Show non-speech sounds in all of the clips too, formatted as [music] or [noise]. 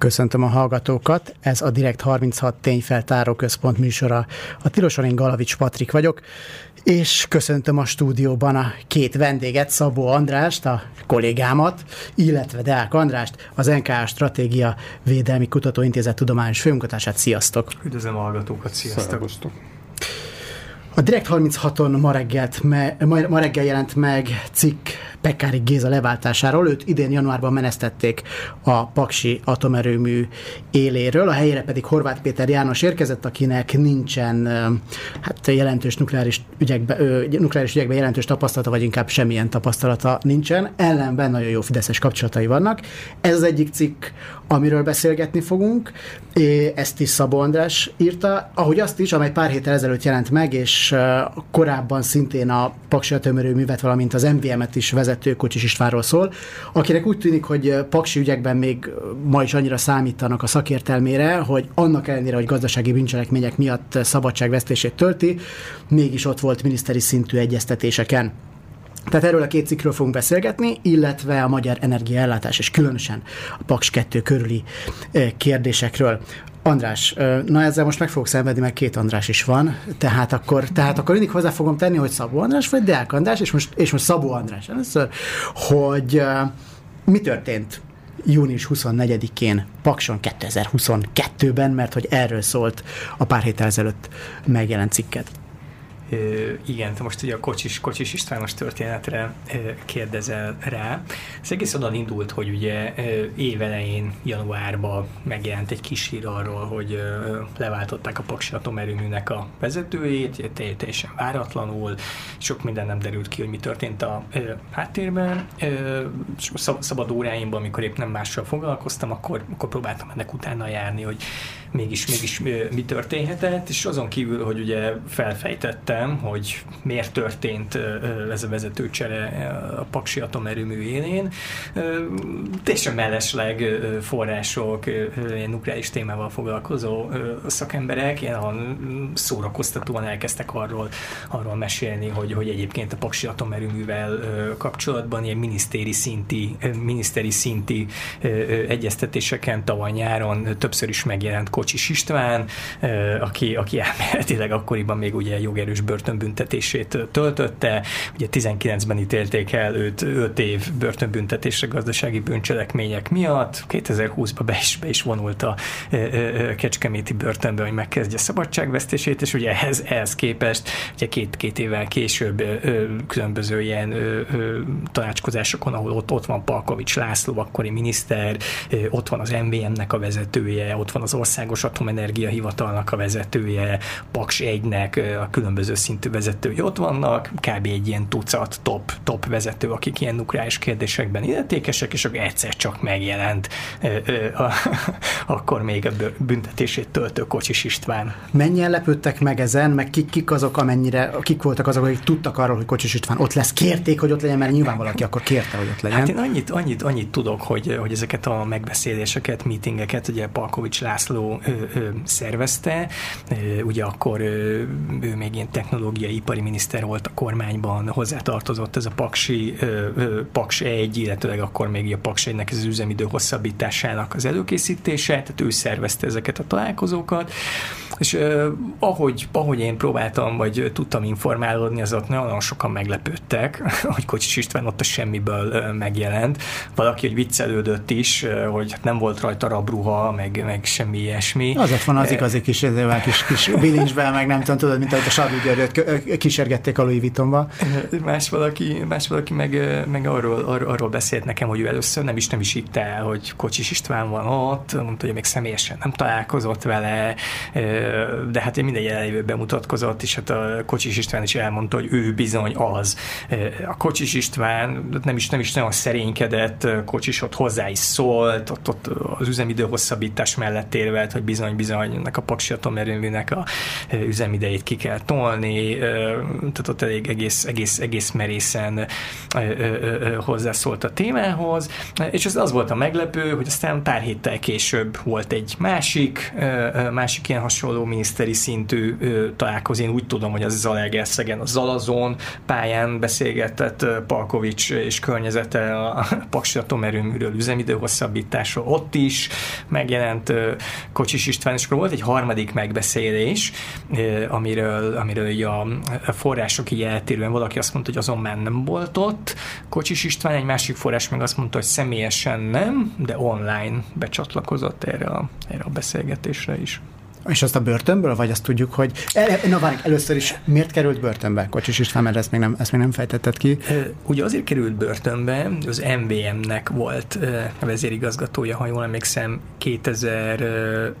Köszöntöm a hallgatókat, ez a Direkt 36 tényfeltáró központ műsora. A Tilosorin Galavics Patrik vagyok, és köszöntöm a stúdióban a két vendéget, Szabó Andrást, a kollégámat, illetve Deák Andrást, az NKA Stratégia Védelmi Kutatóintézet tudományos főmunkatársát. Sziasztok! Üdvözlöm a hallgatókat, sziasztok! Szervusztok. A Direkt 36-on ma, reggelt me, ma, ma reggel jelent meg cikk Pekári Géza leváltásáról. Őt idén januárban menesztették a Paksi atomerőmű éléről, a helyére pedig Horváth Péter János érkezett, akinek nincsen hát jelentős nukleáris ügyekbe, nukleáris ügyekben jelentős tapasztalata, vagy inkább semmilyen tapasztalata nincsen. Ellenben nagyon jó fideszes kapcsolatai vannak. Ez az egyik cikk, amiről beszélgetni fogunk. Ezt is Szabó András írta, ahogy azt is, amely pár héttel ezelőtt jelent meg, és korábban szintén a Paksi atomerőművet, valamint az MVM-et is vezet vezető Kocsis Istvánról szól, akinek úgy tűnik, hogy paksi ügyekben még ma is annyira számítanak a szakértelmére, hogy annak ellenére, hogy gazdasági bűncselekmények miatt szabadságvesztését tölti, mégis ott volt miniszteri szintű egyeztetéseken. Tehát erről a két cikkről fogunk beszélgetni, illetve a magyar energiaellátás, és különösen a Paks 2 körüli kérdésekről. András, na ezzel most meg fogok szenvedni, mert két András is van, tehát akkor, tehát akkor mindig hozzá fogom tenni, hogy Szabó András vagy Deák András, és most, és most Szabó András először, hogy mi történt június 24-én Pakson 2022-ben, mert hogy erről szólt a pár héttel ezelőtt megjelent cikket igen, most ugye a Kocsis, Kocsis Istvános történetre kérdezel rá. Ez egész onnan indult, hogy ugye évelején, januárban megjelent egy kis hír arról, hogy leváltották a Paksi atomerőműnek a vezetőjét, teljesen váratlanul, sok minden nem derült ki, hogy mi történt a háttérben. Szabad óráimban, amikor épp nem mással foglalkoztam, akkor, akkor próbáltam ennek utána járni, hogy mégis, mégis mi történhetett, és azon kívül, hogy ugye felfejtettem, hogy miért történt ez a vezetőcsere a Paksi atomerőmű élén, teljesen mellesleg források, ilyen nukleáris témával foglalkozó szakemberek ilyen szórakoztatóan elkezdtek arról, arról mesélni, hogy, hogy egyébként a Paksi atomerőművel kapcsolatban ilyen minisztéri szinti, miniszteri szinti egyeztetéseken tavaly nyáron többször is megjelent Kocsis István, aki, aki elméletileg akkoriban még ugye jogerős börtönbüntetését töltötte. Ugye 19-ben ítélték el őt 5 év börtönbüntetésre gazdasági bűncselekmények miatt. 2020-ban be is, be is vonult a Kecskeméti börtönbe, hogy megkezdje szabadságvesztését, és ugye ehhez, ehhez képest ugye két, két évvel később különböző ilyen tanácskozásokon, ahol ott, ott van Palkovics László, akkori miniszter, ott van az MVM-nek a vezetője, ott van az ország Országos Atomenergia Hivatalnak a vezetője, Paks 1-nek a különböző szintű vezetői ott vannak, kb. egy ilyen tucat top, top vezető, akik ilyen nukleáris kérdésekben illetékesek, és akkor egyszer csak megjelent [laughs] akkor még a büntetését töltő Kocsis István. Mennyien lepődtek meg ezen, meg kik, kik azok, amennyire, kik voltak azok, akik tudtak arról, hogy Kocsis István ott lesz, kérték, hogy ott legyen, mert nyilván valaki akkor kérte, hogy ott legyen. Hát én annyit, annyit, annyit tudok, hogy, hogy ezeket a megbeszéléseket, meetingeket, ugye Palkovics László ő, ő szervezte, ugye akkor ő, ő még ilyen technológiai ipari miniszter volt a kormányban, hozzátartozott ez a Paksi, Paks 1, illetőleg akkor még a Paks 1-nek ez az üzemidő hosszabbításának az előkészítése, tehát ő szervezte ezeket a találkozókat, és ahogy, ahogy én próbáltam, vagy tudtam informálódni, az ott nagyon sokan meglepődtek, [laughs] hogy Kocsis István ott a semmiből megjelent. Valaki, hogy viccelődött is, hogy nem volt rajta rabruha, meg, meg semmi ilyesmi. Az ott van az igazi kis, kis, kis bilincsben, meg nem tudom, tudod, mint ahogy a Sarli Györgyöt kísérgették a Louis Vuittonba. Más valaki, más valaki meg, meg arról, arról, arról, beszélt nekem, hogy ő először nem is nem is hitte el, hogy Kocsis István van ott, mondta, hogy még személyesen nem találkozott vele, de hát mindegy elejével bemutatkozott, és hát a Kocsis István is elmondta, hogy ő bizony az. A Kocsis István nem is, nem is nagyon szerénykedett, Kocsis ott hozzá is szólt, ott, ott az üzemidő hosszabbítás mellett érvelt, hogy bizony-bizony ennek a paksi atomerőműnek a üzemidejét ki kell tolni, tehát ott elég egész, egész, egész merészen hozzászólt a témához, és az, az volt a meglepő, hogy aztán pár héttel később volt egy másik, másik ilyen hasonló hasonló miniszteri szintű találkozó. Én úgy tudom, hogy az Zalaegerszegen a Zalazon pályán beszélgetett Palkovics és környezete a [laughs] Paksi atomerőműről üzemidő hosszabbításról. Ott is megjelent Kocsis István, és akkor volt egy harmadik megbeszélés, amiről, amiről a források így eltérően valaki azt mondta, hogy azon már nem volt ott. Kocsis István, egy másik forrás meg azt mondta, hogy személyesen nem, de online becsatlakozott erre a, erre a beszélgetésre is. És azt a börtönből, vagy azt tudjuk, hogy... Na várj, először is miért került börtönbe Kocsis István, mert ezt még nem, ezt még nem fejtetted ki. Ugye azért került börtönbe, az MVM-nek volt vezérigazgatója, ha jól emlékszem, 2000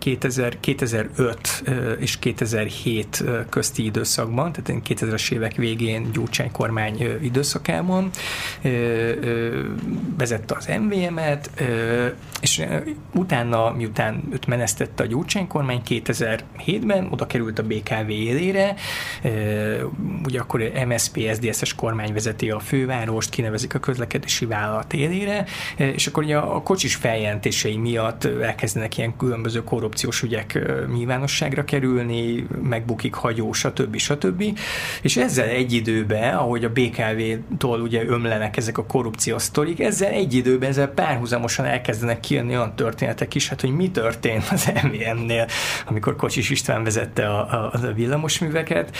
2000, 2005 és 2007 közti időszakban, tehát 2000-es évek végén Gyurcsány kormány időszakában vezette az MVM-et, és utána, miután őt menesztette a Gyurcsány kormány 2007-ben, oda került a BKV élére, ugye akkor MSP SZDSZ-es kormány vezeti a fővárost, kinevezik a közlekedési vállalat élére, és akkor ugye a kocsis feljelentései miatt elkezdenek ilyen különböző korrupt korrupciós ügyek nyilvánosságra kerülni, megbukik hagyó, stb. stb. És ezzel egy időben, ahogy a BKV-tól ugye ömlenek ezek a korrupciós sztorik, ezzel egy időben, ezzel párhuzamosan elkezdenek kijönni olyan történetek is, hát hogy mi történt az MVM-nél, amikor Kocsis István vezette a, a, a villamosműveket,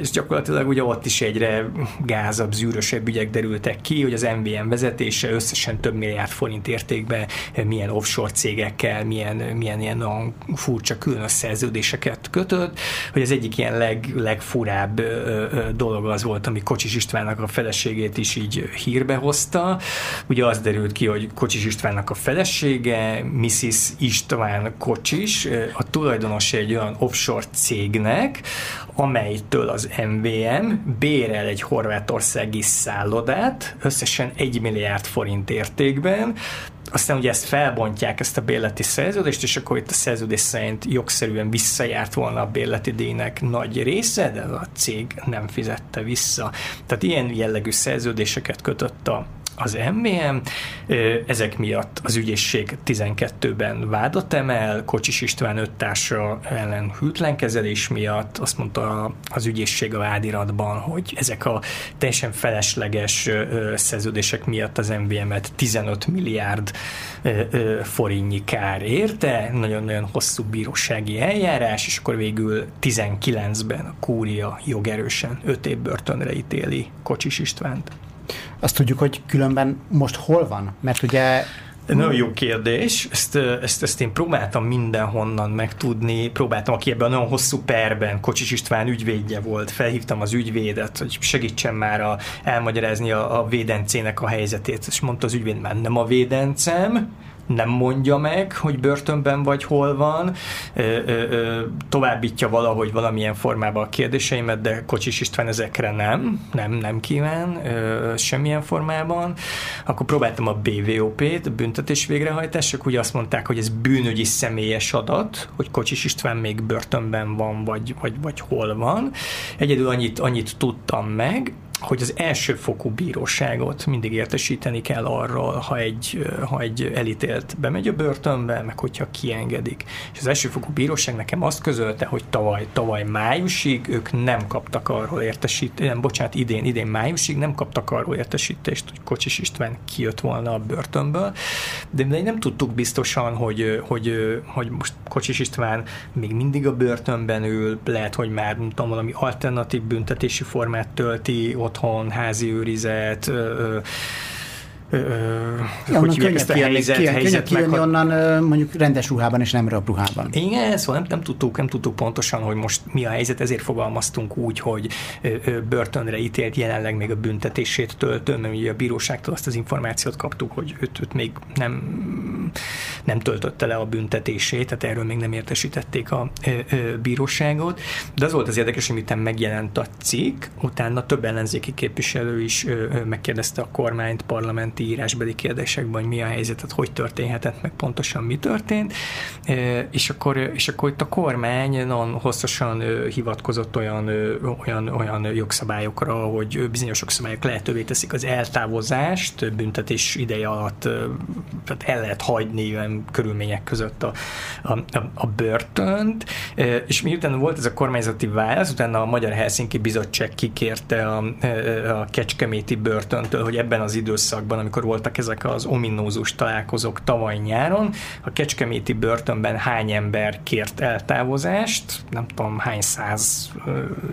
és gyakorlatilag ugye ott is egyre gázabb, zűrösebb ügyek derültek ki, hogy az MVM vezetése összesen több milliárd forint értékben milyen offshore cégekkel, milyen, milyen ilyen nagyon furcsa különös szerződéseket kötött, hogy az egyik ilyen leg, legfurább dolog az volt, ami Kocsis Istvánnak a feleségét is így hírbe hozta. Ugye az derült ki, hogy Kocsis Istvánnak a felesége, Mrs. István Kocsis, a tulajdonos egy olyan offshore cégnek, amelytől az MVM bérel egy horvátországi szállodát, összesen egy milliárd forint értékben, aztán ugye ezt felbontják, ezt a bérleti szerződést, és akkor itt a szerződés szerint jogszerűen visszajárt volna a bérleti díjnek nagy része, de a cég nem fizette vissza. Tehát ilyen jellegű szerződéseket kötött a az MVM. Ezek miatt az ügyészség 12-ben vádat emel, Kocsis István öt társa ellen hűtlenkezelés miatt. Azt mondta az ügyészség a vádiratban, hogy ezek a teljesen felesleges szerződések miatt az MVM-et 15 milliárd forintnyi kár érte, nagyon-nagyon hosszú bírósági eljárás, és akkor végül 19-ben a kúria jogerősen 5 év börtönre ítéli Kocsis Istvánt. Azt tudjuk, hogy különben most hol van? Mert ugye nagyon jó kérdés. Ezt, ezt, ezt én próbáltam mindenhonnan megtudni. Próbáltam, aki ebben a nagyon hosszú perben, Kocsis István ügyvédje volt, felhívtam az ügyvédet, hogy segítsen már a, elmagyarázni a, a védencének a helyzetét. És mondta az ügyvéd, már nem a védencem, nem mondja meg, hogy börtönben vagy hol van, továbbítja valahogy valamilyen formában a kérdéseimet, de Kocsis István ezekre nem, nem, nem kíván semmilyen formában. Akkor próbáltam a BVOP-t, a büntetés végrehajtások, ugye azt mondták, hogy ez bűnügyi személyes adat, hogy Kocsis István még börtönben van, vagy, vagy, vagy hol van. Egyedül annyit, annyit tudtam meg, hogy az elsőfokú bíróságot mindig értesíteni kell arról, ha egy, ha egy elítélt bemegy a börtönbe, meg hogyha kiengedik. És az elsőfokú bíróság nekem azt közölte, hogy tavaly, tavaly májusig ők nem kaptak arról értesítést, nem, bocsánat, idén, idén májusig nem kaptak arról értesítést, hogy Kocsis István kijött volna a börtönből, de, de nem tudtuk biztosan, hogy, hogy, hogy most Kocsis István még mindig a börtönben ül, lehet, hogy már nem valami alternatív büntetési formát tölti otthon, házi őrizet, ö, ja, hogy könnyebb ezt a helyzet, kijönni, helyzet kijönni onnan mondjuk rendes ruhában és nem ruhában. Igen, szóval nem, nem, tudtuk, nem tudtuk pontosan, hogy most mi a helyzet, ezért fogalmaztunk úgy, hogy börtönre ítélt jelenleg még a büntetését töltő, mert ugye a bíróságtól azt az információt kaptuk, hogy őt, őt még nem, nem töltötte le a büntetését, tehát erről még nem értesítették a bíróságot. De az volt az érdekes, hogy miután megjelent a cikk, utána több ellenzéki képviselő is megkérdezte a kormányt, parlament ti írásbeli kérdésekben, hogy mi a helyzet, tehát hogy történhetett, meg pontosan mi történt, és akkor, és akkor itt a kormány nagyon hosszasan hivatkozott olyan, olyan, olyan jogszabályokra, hogy bizonyos jogszabályok lehetővé teszik az eltávozást büntetés ideje alatt, tehát el lehet hagyni ilyen körülmények között a, a, a börtönt, és miután volt ez a kormányzati válasz, utána a Magyar Helsinki Bizottság kikérte a, a Kecskeméti börtöntől, hogy ebben az időszakban, amikor voltak ezek az ominózus találkozók tavaly nyáron, a Kecskeméti börtönben hány ember kért eltávozást, nem tudom hány száz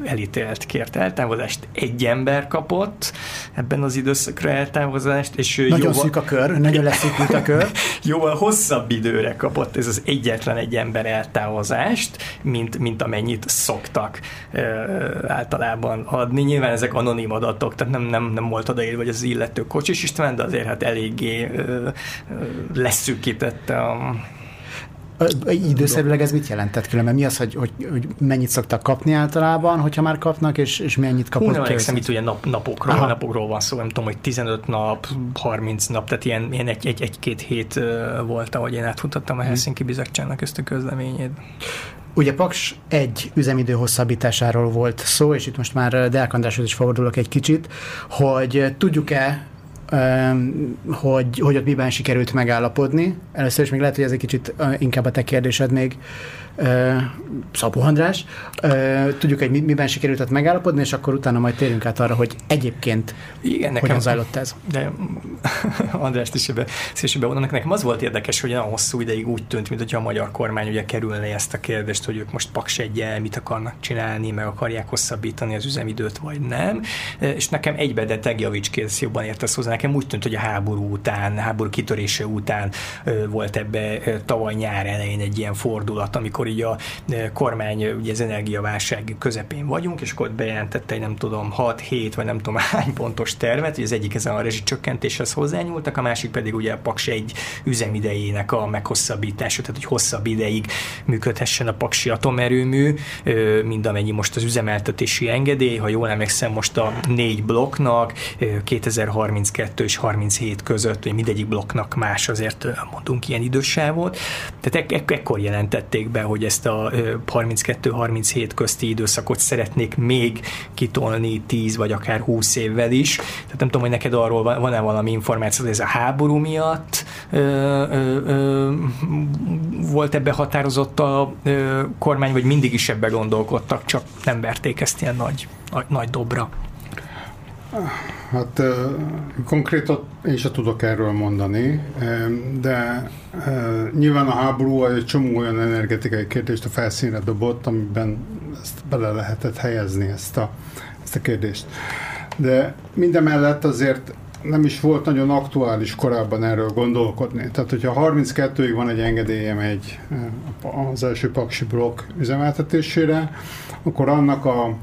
elítélt kért eltávozást, egy ember kapott ebben az időszakra eltávozást, és nagyon jóval, szűk a kör, nagyon leszűkült a kör. [laughs] jóval hosszabb időre kapott ez az egyetlen egy ember eltávozást, mint, mint amennyit szoktak általában adni. Nyilván ezek anonim adatok, tehát nem, nem, nem volt odaírva, hogy az illető Kocsis István, de azért hát eléggé leszűkítette a Időszerűleg ez mit jelentett különben? Mi az, hogy, hogy, hogy mennyit szoktak kapni általában, hogyha már kapnak, és, és mennyit kapnak? Hú, nem emlékszem, itt ugye nap, napokról, Aha. napokról van szó, nem tudom, hogy 15 nap, 30 nap, tehát ilyen, ilyen egy, egy, egy-két hét volt, ahogy én átfutattam a mhm. Helsinki Bizottságnak ezt a közleményét. Ugye Paks egy üzemidő hosszabbításáról volt szó, és itt most már Deák Andráshoz is fordulok egy kicsit, hogy tudjuk-e hogy, hogy ott miben sikerült megállapodni. Először is még lehet, hogy ez egy kicsit inkább a te kérdésed még, Szabó András. Tudjuk, hogy miben sikerült ott megállapodni, és akkor utána majd térünk át arra, hogy egyébként Igen, nekem, hogyan zajlott ez. De [laughs] András is ebbe szívesen Nekem az volt érdekes, hogy nagyon hosszú ideig úgy tűnt, mint a magyar kormány ugye kerülne ezt a kérdést, hogy ők most paks egyel mit akarnak csinálni, meg akarják hosszabbítani az üzemidőt, vagy nem. És nekem egybe, de Tegjavics kész jobban értesz hozzá. Nekem úgy tűnt, hogy a háború után, háború kitörése után volt ebbe tavaly nyár elején egy ilyen fordulat, amikor amikor így a e, kormány ugye az energiaválság közepén vagyunk, és akkor bejelentette egy nem tudom 6-7 vagy nem tudom [laughs] hány pontos tervet, hogy az egyik ezen a rezsicsökkentéshez hozzányúltak, a másik pedig ugye a Paks egy üzemidejének a meghosszabbítása, tehát hogy hosszabb ideig működhessen a Paksi atomerőmű, mind amennyi most az üzemeltetési engedély, ha jól emlékszem most a négy blokknak 2032 és 37 között, hogy mindegyik blokknak más azért mondunk ilyen idősávot, tehát ek- ekkor jelentették be, hogy ezt a 32-37 közti időszakot szeretnék még kitolni 10 vagy akár 20 évvel is. Tehát nem tudom, hogy neked arról van-e valami információ, hogy ez a háború miatt ö, ö, ö, volt ebbe határozott a ö, kormány, vagy mindig is ebbe gondolkodtak, csak nem verték ezt ilyen nagy, nagy, nagy dobra. Hát konkrétan én sem tudok erről mondani, de nyilván a háború egy csomó olyan energetikai kérdést a felszínre dobott, amiben ezt bele lehetett helyezni, ezt a, ezt a kérdést. De mindemellett azért nem is volt nagyon aktuális korábban erről gondolkodni. Tehát, hogyha 32-ig van egy engedélyem egy az első paksi blokk üzemeltetésére, akkor annak a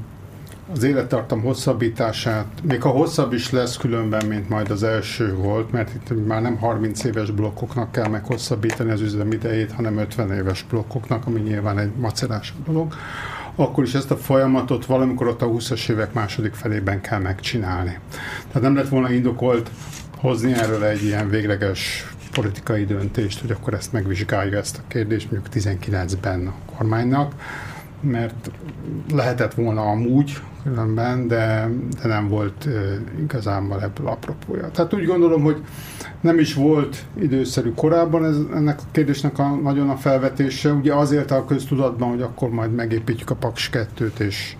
az élettartam hosszabbítását, még ha hosszabb is lesz különben, mint majd az első volt, mert itt már nem 30 éves blokkoknak kell meghosszabbítani az üzemidejét, hanem 50 éves blokkoknak, ami nyilván egy macerás dolog, akkor is ezt a folyamatot valamikor ott a 20-as évek második felében kell megcsinálni. Tehát nem lett volna indokolt hozni erről egy ilyen végleges politikai döntést, hogy akkor ezt megvizsgálja ezt a kérdést, mondjuk 19-ben a kormánynak, mert lehetett volna amúgy különben, de, de nem volt igazából ebből apropója. Tehát úgy gondolom, hogy nem is volt időszerű korábban ez, ennek a kérdésnek a, nagyon a felvetése, ugye azért a köztudatban, hogy akkor majd megépítjük a Paks 2-t, és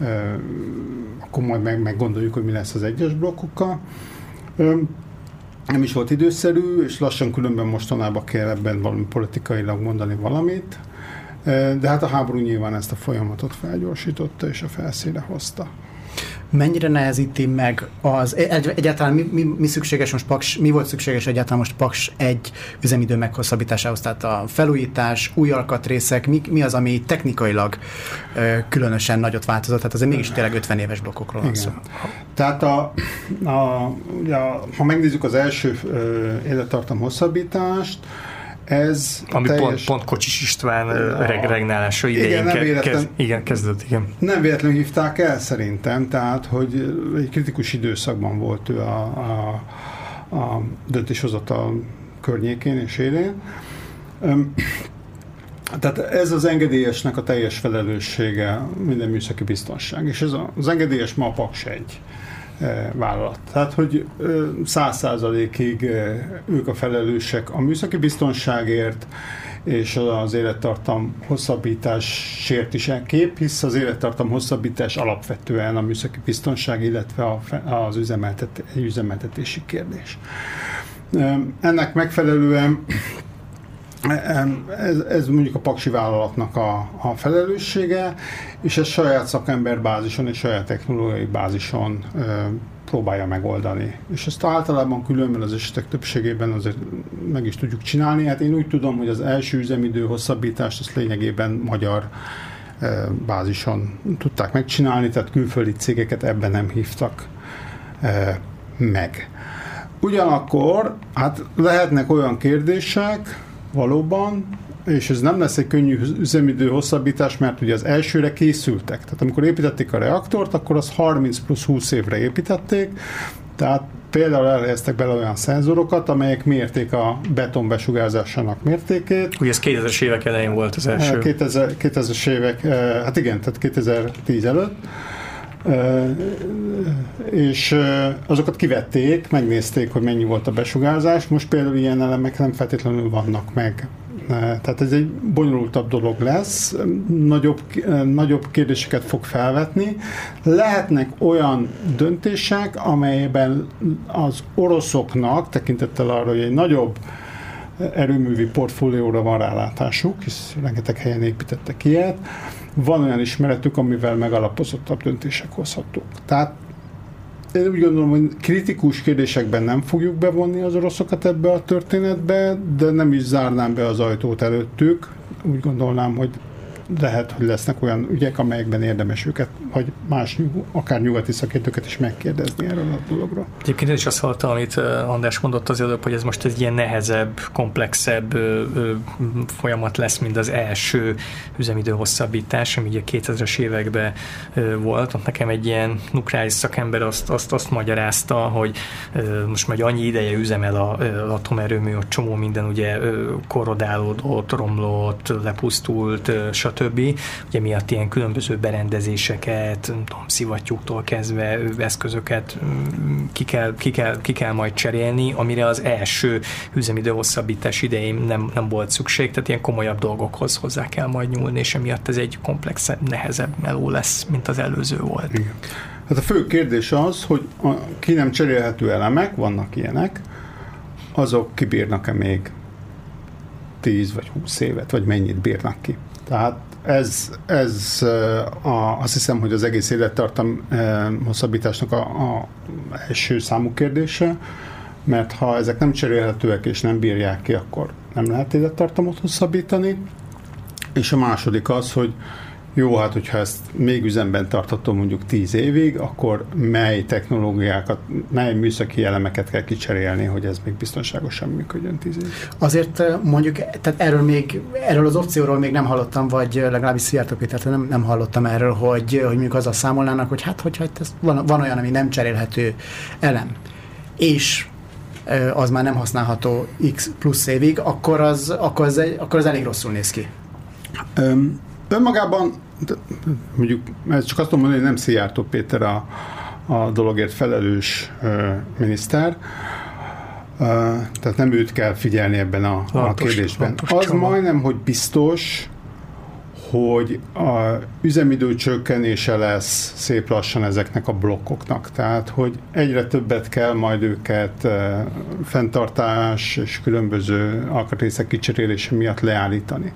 uh, akkor majd meg, meggondoljuk, hogy mi lesz az egyes blokkokkal. Um, nem is volt időszerű, és lassan különben mostanában kell ebben valami politikailag mondani valamit. De hát a háború nyilván ezt a folyamatot felgyorsította és a felszíne hozta. Mennyire nehezíti meg az, egy, egyáltalán mi, mi, mi, szükséges most Paks, mi volt szükséges egyáltalán most Paks egy üzemidő meghosszabbításához, tehát a felújítás, új alkatrészek, mi, mi az, ami technikailag ö, különösen nagyot változott, tehát azért mégis tényleg 50 éves blokkokról van szó. Tehát a, a, ugye, ha megnézzük az első élettartam hosszabbítást, ez Ami teljes... pont, pont Kocsis István a... reg, regnálása idején igen, nem véletlen, kez, igen, kezdett, igen. Nem véletlenül hívták el szerintem, tehát, hogy egy kritikus időszakban volt ő a, a a döntéshozatal környékén és élén. Tehát ez az engedélyesnek a teljes felelőssége minden műszaki biztonság, és ez az engedélyes ma a Paks egy vállalat. Tehát, hogy száz százalékig ők a felelősek a műszaki biztonságért, és az élettartam hosszabbításért is kép, hisz az élettartam hosszabbítás alapvetően a műszaki biztonság, illetve az üzemeltet, üzemeltetési kérdés. Ennek megfelelően ez, ez mondjuk a paksi vállalatnak a, a felelőssége, és ez saját szakember bázison és saját technológiai bázison ö, próbálja megoldani. És ezt általában különben az esetek többségében azért meg is tudjuk csinálni. Hát én úgy tudom, hogy az első üzemidő hosszabbítást azt lényegében magyar bázison tudták megcsinálni, tehát külföldi cégeket ebben nem hívtak meg. Ugyanakkor hát lehetnek olyan kérdések, valóban, és ez nem lesz egy könnyű üzemidő hosszabbítás, mert ugye az elsőre készültek. Tehát amikor építették a reaktort, akkor az 30 plusz 20 évre építették, tehát például elhelyeztek bele olyan szenzorokat, amelyek mérték a beton besugárzásának mértékét. Ugye ez 2000-es évek elején volt az első. 2000, 2000-es évek, eh, hát igen, tehát 2010 előtt és azokat kivették, megnézték, hogy mennyi volt a besugárzás. Most például ilyen elemek nem feltétlenül vannak meg. Tehát ez egy bonyolultabb dolog lesz, nagyobb, nagyobb kérdéseket fog felvetni. Lehetnek olyan döntések, amelyben az oroszoknak, tekintettel arra, hogy egy nagyobb erőművi portfólióra van rálátásuk, hisz rengeteg helyen építettek ilyet, van olyan ismeretük, amivel megalapozottabb döntések hozhatók. Tehát én úgy gondolom, hogy kritikus kérdésekben nem fogjuk bevonni az oroszokat ebbe a történetbe, de nem is zárnám be az ajtót előttük. Úgy gondolnám, hogy lehet, hogy lesznek olyan ügyek, amelyekben érdemes őket, vagy más, akár nyugati szakértőket is megkérdezni erről a dologról. Egyébként én is azt hallottam, amit András mondott az előbb, hogy ez most egy ilyen nehezebb, komplexebb folyamat lesz, mint az első üzemidő hosszabbítás, ami ugye 2000-es években volt. Ott nekem egy ilyen nukleáris szakember azt, azt, azt magyarázta, hogy most már annyi ideje üzemel az atomerőmű, hogy csomó minden ugye korrodálódott, romlott, lepusztult, stb stb. Ugye miatt ilyen különböző berendezéseket, tudom, szivattyúktól kezdve eszközöket mm, ki kell, ki, kell, ki kell majd cserélni, amire az első üzemidő hosszabbítás idején nem, nem volt szükség, tehát ilyen komolyabb dolgokhoz hozzá kell majd nyúlni, és emiatt ez egy komplexebb, nehezebb meló lesz, mint az előző volt. Igen. Hát a fő kérdés az, hogy a ki nem cserélhető elemek, vannak ilyenek, azok kibírnak-e még 10 vagy 20 évet, vagy mennyit bírnak ki. Tehát ez, ez a, azt hiszem, hogy az egész élettartam hosszabbításnak a, a első számú kérdése, mert ha ezek nem cserélhetőek és nem bírják ki, akkor nem lehet élettartamot hosszabbítani. És a második az, hogy jó, hát hogyha ezt még üzemben tartható mondjuk 10 évig, akkor mely technológiákat, mely műszaki elemeket kell kicserélni, hogy ez még biztonságosan működjön 10 évig? Azért mondjuk, tehát erről még, erről az opcióról még nem hallottam, vagy legalábbis Szijjártó Péter, nem, nem hallottam erről, hogy, hogy mondjuk azzal számolnának, hogy hát, hogyha ez van, van olyan, ami nem cserélhető elem, és az már nem használható X plusz évig, akkor az, akkor az, akkor az elég rosszul néz ki. Um, önmagában mondjuk, ez csak azt mondom, hogy nem Szijjártó Péter a, a dologért felelős uh, miniszter, uh, tehát nem őt kell figyelni ebben a, lantos, a kérdésben. Az csomag. majdnem, hogy biztos, hogy a üzemidő csökkenése lesz szép lassan ezeknek a blokkoknak. Tehát, hogy egyre többet kell majd őket fenntartás és különböző alkatrészek kicserélése miatt leállítani.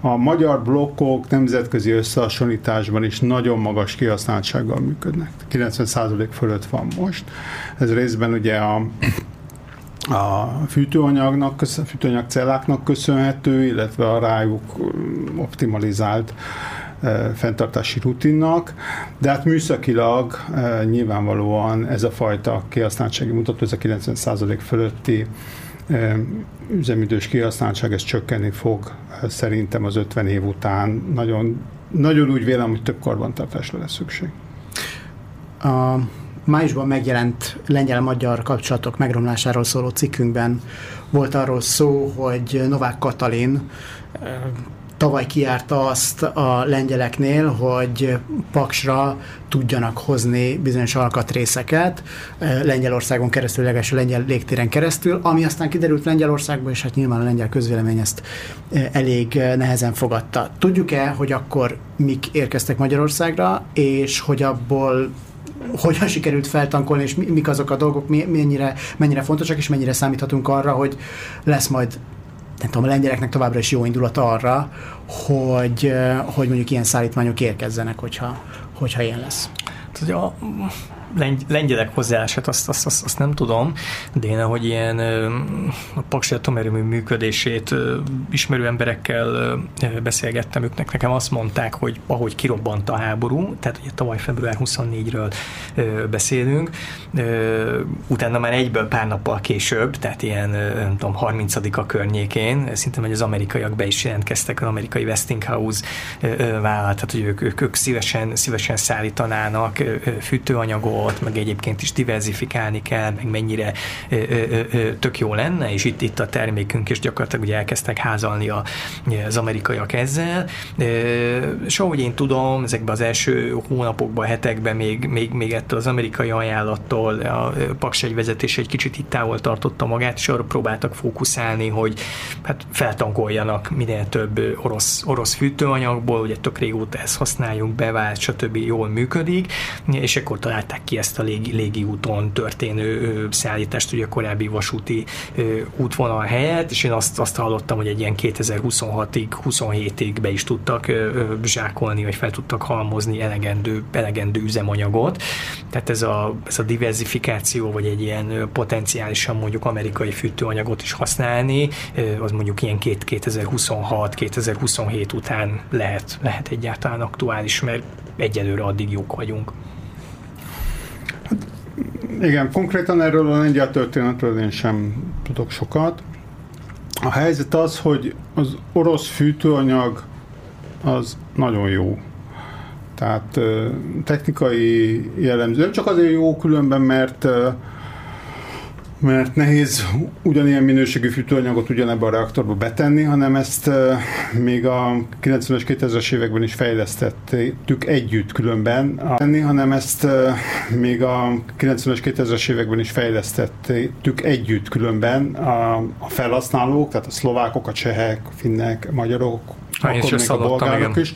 A magyar blokkok nemzetközi összehasonlításban is nagyon magas kihasználtsággal működnek. 90% fölött van most. Ez részben ugye a a fűtőanyagnak, fűtőanyag celláknak köszönhető, illetve a rájuk optimalizált fenntartási rutinnak, de hát műszakilag nyilvánvalóan ez a fajta kihasználtsági mutató, ez a 90% fölötti üzemidős kihasználtság, ez csökkenni fog szerintem az 50 év után. Nagyon, nagyon úgy vélem, hogy több karbantartásra lesz szükség. A májusban megjelent lengyel-magyar kapcsolatok megromlásáról szóló cikkünkben volt arról szó, hogy Novák Katalin tavaly kiárta azt a lengyeleknél, hogy Paksra tudjanak hozni bizonyos alkatrészeket Lengyelországon keresztül, legalábbis a lengyel légtéren keresztül, ami aztán kiderült Lengyelországban, és hát nyilván a lengyel közvélemény ezt elég nehezen fogadta. Tudjuk-e, hogy akkor mik érkeztek Magyarországra, és hogy abból hogyan sikerült feltankolni, és mik azok a dolgok, mennyire, mennyire fontosak, és mennyire számíthatunk arra, hogy lesz majd nem tudom, a lengyeleknek továbbra is jó indulat arra, hogy, hogy mondjuk ilyen szállítmányok érkezzenek, hogyha, hogyha ilyen lesz. Tehát, a, lengyelek hozzáállását azt, azt, azt, azt nem tudom, de én ahogy ilyen a Paksi atomerőmű működését ismerő emberekkel beszélgettem, ők nekem azt mondták, hogy ahogy kirobbant a háború, tehát ugye tavaly február 24-ről beszélünk, utána már egyből pár nappal később, tehát ilyen nem tudom, 30-a környékén, szinte hogy az amerikaiak be is jelentkeztek, az amerikai Westinghouse vállalat, tehát hogy ők, ők, ők szívesen, szívesen szállítanának fűtőanyagot, volt, meg egyébként is diversifikálni kell, meg mennyire ö, ö, ö, tök jó lenne, és itt, itt a termékünk, és gyakorlatilag ugye elkezdtek házalni a, az amerikaiak ezzel. És ahogy én tudom, ezekben az első hónapokban, hetekben még, még, még ettől az amerikai ajánlattól a Paks egy vezetés egy kicsit itt távol tartotta magát, és arra próbáltak fókuszálni, hogy hát feltankoljanak minél több orosz, orosz fűtőanyagból, ugye tök régóta ezt használjuk, bevált, stb. jól működik, és akkor találták ki ezt a légi, légi úton történő szállítást, ugye a korábbi vasúti útvonal helyett, és én azt, azt hallottam, hogy egy ilyen 2026-ig, 27-ig be is tudtak zsákolni, vagy fel tudtak halmozni elegendő, elegendő üzemanyagot. Tehát ez a, ez a diversifikáció, vagy egy ilyen potenciálisan mondjuk amerikai fűtőanyagot is használni, az mondjuk ilyen 2026-2027 után lehet, lehet egyáltalán aktuális, mert egyelőre addig jók vagyunk. Igen, konkrétan erről a lengyel történetről én sem tudok sokat. A helyzet az, hogy az orosz fűtőanyag az nagyon jó. Tehát technikai jellemző. Nem csak azért jó különben, mert mert nehéz ugyanilyen minőségű fűtőanyagot ugyanebbe a reaktorba betenni, hanem ezt még a 90-es, 2000-es években is fejlesztettük együtt különben, hanem ezt még a 90-es, 2000-es években is fejlesztettük együtt különben a, a felhasználók, tehát a szlovákok, a csehek, a finnek, a magyarok, akkor még a bolgárok is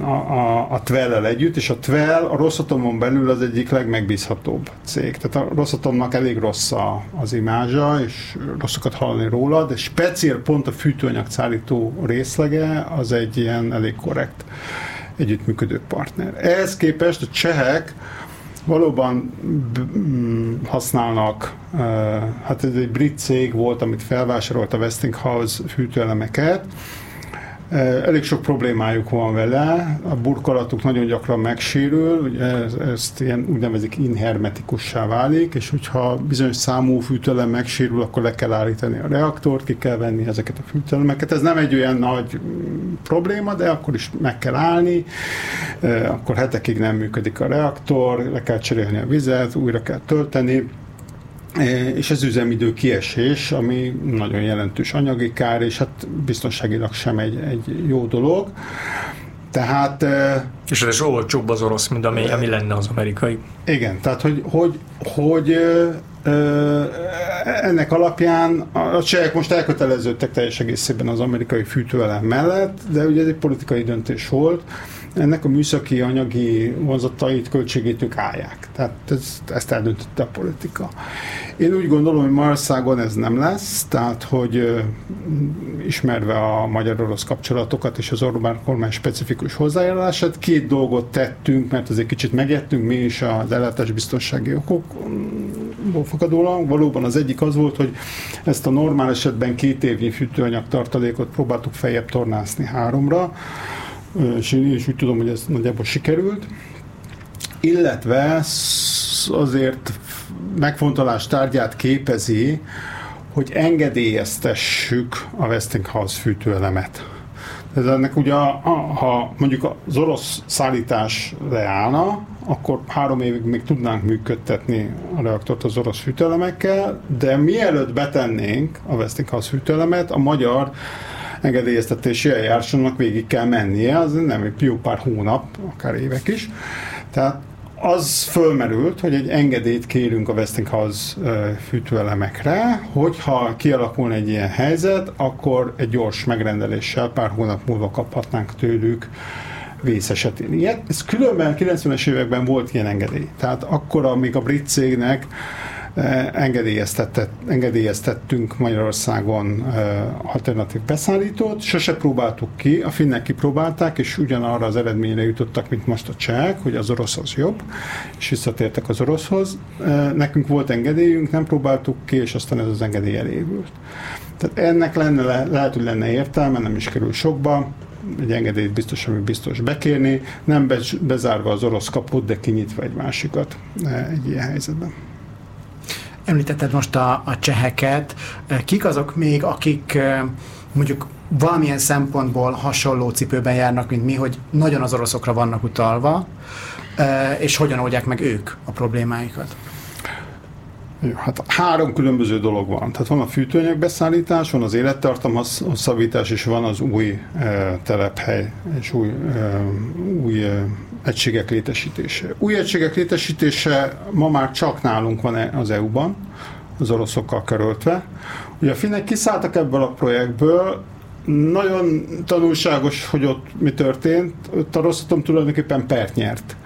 a, a, a Twell-el együtt, és a Twell a Rosszatomon belül az egyik legmegbízhatóbb cég. Tehát a Rosszatomnak elég rossz a, az imázsa, és rosszakat hallani róla, de speciál pont a fűtőanyag szállító részlege az egy ilyen elég korrekt együttműködő partner. Ehhez képest a csehek valóban használnak, hát ez egy brit cég volt, amit felvásárolt a Westinghouse fűtőelemeket, Elég sok problémájuk van vele, a burkolatuk nagyon gyakran megsérül, ugye ezt ilyen úgynevezik inhermetikussá válik, és hogyha bizonyos számú fűtőelem megsérül, akkor le kell állítani a reaktort, ki kell venni ezeket a fűtőelemeket. Ez nem egy olyan nagy probléma, de akkor is meg kell állni, akkor hetekig nem működik a reaktor, le kell cserélni a vizet, újra kell tölteni, és az üzemidő kiesés, ami nagyon jelentős anyagi kár, és hát biztonságilag sem egy, egy jó dolog. Tehát... És ez olcsóbb az orosz, mint ami, ami lenne az amerikai. Igen, tehát hogy, hogy, hogy ennek alapján a csehek most elköteleződtek teljes egészében az amerikai fűtőelem mellett, de ugye ez egy politikai döntés volt, ennek a műszaki anyagi vonzatait, költségét ők állják. Tehát ez, ezt eldöntötte a politika. Én úgy gondolom, hogy Magyarországon ez nem lesz, tehát hogy ismerve a magyar-orosz kapcsolatokat és az Orbán kormány specifikus hozzájárulását, két dolgot tettünk, mert azért kicsit megettünk mi is az ellátás biztonsági okokból fakadólag. Valóban az egyik az volt, hogy ezt a normál esetben két évnyi fűtőanyag tartalékot próbáltuk feljebb tornászni háromra, és én is úgy tudom, hogy ez nagyjából sikerült. Illetve azért megfontolás tárgyát képezi, hogy engedélyeztessük a Westinghouse fűtőelemet. Ez ennek ugye, ha mondjuk az orosz szállítás leállna, akkor három évig még tudnánk működtetni a reaktort az orosz fűtőelemekkel, de mielőtt betennénk a Westinghouse fűtőelemet, a magyar engedélyeztetési eljárásnak végig kell mennie, az nem egy jó pár hónap, akár évek is. Tehát az fölmerült, hogy egy engedélyt kérünk a Westinghouse fűtőelemekre, hogyha kialakulna egy ilyen helyzet, akkor egy gyors megrendeléssel pár hónap múlva kaphatnánk tőlük vész esetén. Ez különben 90-es években volt ilyen engedély. Tehát akkor, amíg a brit cégnek engedélyeztettünk Magyarországon alternatív beszállítót, sose próbáltuk ki, a finnek kipróbálták, és ugyanarra az eredményre jutottak, mint most a csehek, hogy az orosz az jobb, és visszatértek az oroszhoz. Nekünk volt engedélyünk, nem próbáltuk ki, és aztán ez az engedély elévült. Tehát ennek lenne, lehet, hogy lenne értelme, nem is kerül sokba, egy engedélyt biztos, ami biztos bekérni, nem bezárva az orosz kaput, de kinyitva egy másikat egy ilyen helyzetben. Említetted most a, a cseheket. Kik azok még, akik mondjuk valamilyen szempontból hasonló cipőben járnak, mint mi, hogy nagyon az oroszokra vannak utalva, és hogyan oldják meg ők a problémáikat? Hát három különböző dolog van. Tehát van a fűtőanyag beszállítás, van az élettartam hosszabbítás, és van az új e, telephely és új, e, új e, egységek létesítése. Új egységek létesítése ma már csak nálunk van az EU-ban, az oroszokkal köröltve. Ugye a finnek kiszálltak ebből a projektből, nagyon tanulságos, hogy ott mi történt. Ott a Rosszatom tulajdonképpen pert nyert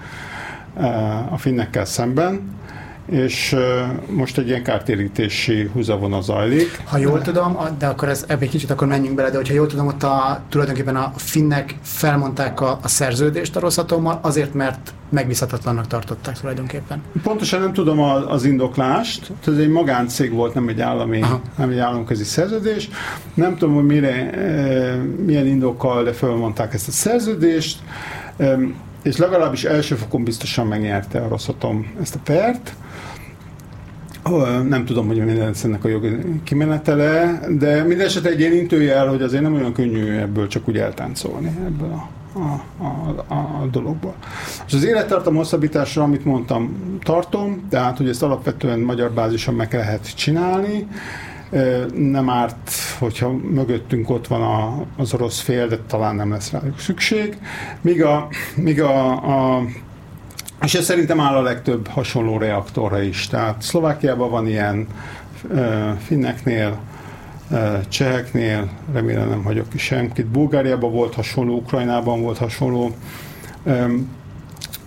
a finnekkel szemben és most egy ilyen kártérítési húzavona zajlik. Ha jól tudom, de akkor ez, ebbe egy kicsit akkor menjünk bele, de hogyha jól tudom, ott a, tulajdonképpen a finnek felmondták a, a szerződést a Rosszatommal, azért, mert megbízhatatlannak tartották tulajdonképpen. Pontosan nem tudom az indoklást, ez egy magáncég volt, nem egy állami, Aha. nem egy államközi szerződés. Nem tudom, hogy mire, milyen indokkal, de felmondták ezt a szerződést és legalábbis első fokon biztosan megnyerte a Rosszatom ezt a pert. Nem tudom, hogy minden ennek a jogi kimenetele, de minden esetre egy ilyen intőjel, hogy azért nem olyan könnyű ebből csak úgy eltáncolni ebből a, a, a, a dologból. És az élettartam hosszabbításra, amit mondtam, tartom, tehát hogy ezt alapvetően magyar bázison meg lehet csinálni, nem árt, hogyha mögöttünk ott van a, az orosz fél, de talán nem lesz rájuk szükség. Míg a, míg a, a és ez szerintem áll a legtöbb hasonló reaktorra is. Tehát Szlovákiában van ilyen, finneknél, cseheknél, remélem nem hagyok ki senkit. Bulgáriában volt hasonló, Ukrajnában volt hasonló.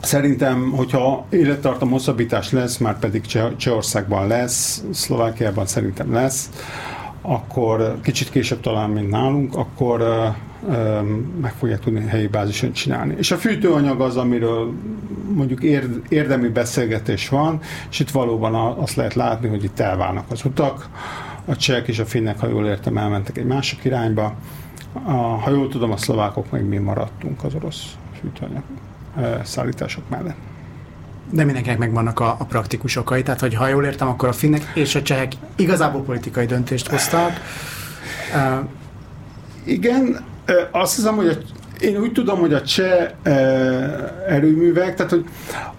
Szerintem, hogyha élettartam hosszabbítás lesz, már pedig Csehországban lesz, Szlovákiában szerintem lesz, akkor kicsit később talán, mint nálunk, akkor meg fogják tudni helyi bázison csinálni. És a fűtőanyag az, amiről mondjuk érdemi beszélgetés van, és itt valóban azt lehet látni, hogy itt elválnak az utak. A csehek és a finnek, ha jól értem, elmentek egy másik irányba. A, ha jól tudom, a szlovákok meg mi maradtunk az orosz fűtőanyag szállítások mellett. De mindenkinek megvannak a, a praktikus okai, tehát hogy ha jól értem, akkor a finnek és a csehek igazából politikai döntést hoztak. Igen, azt hiszem, hogy a, én úgy tudom, hogy a cseh erőművek, tehát hogy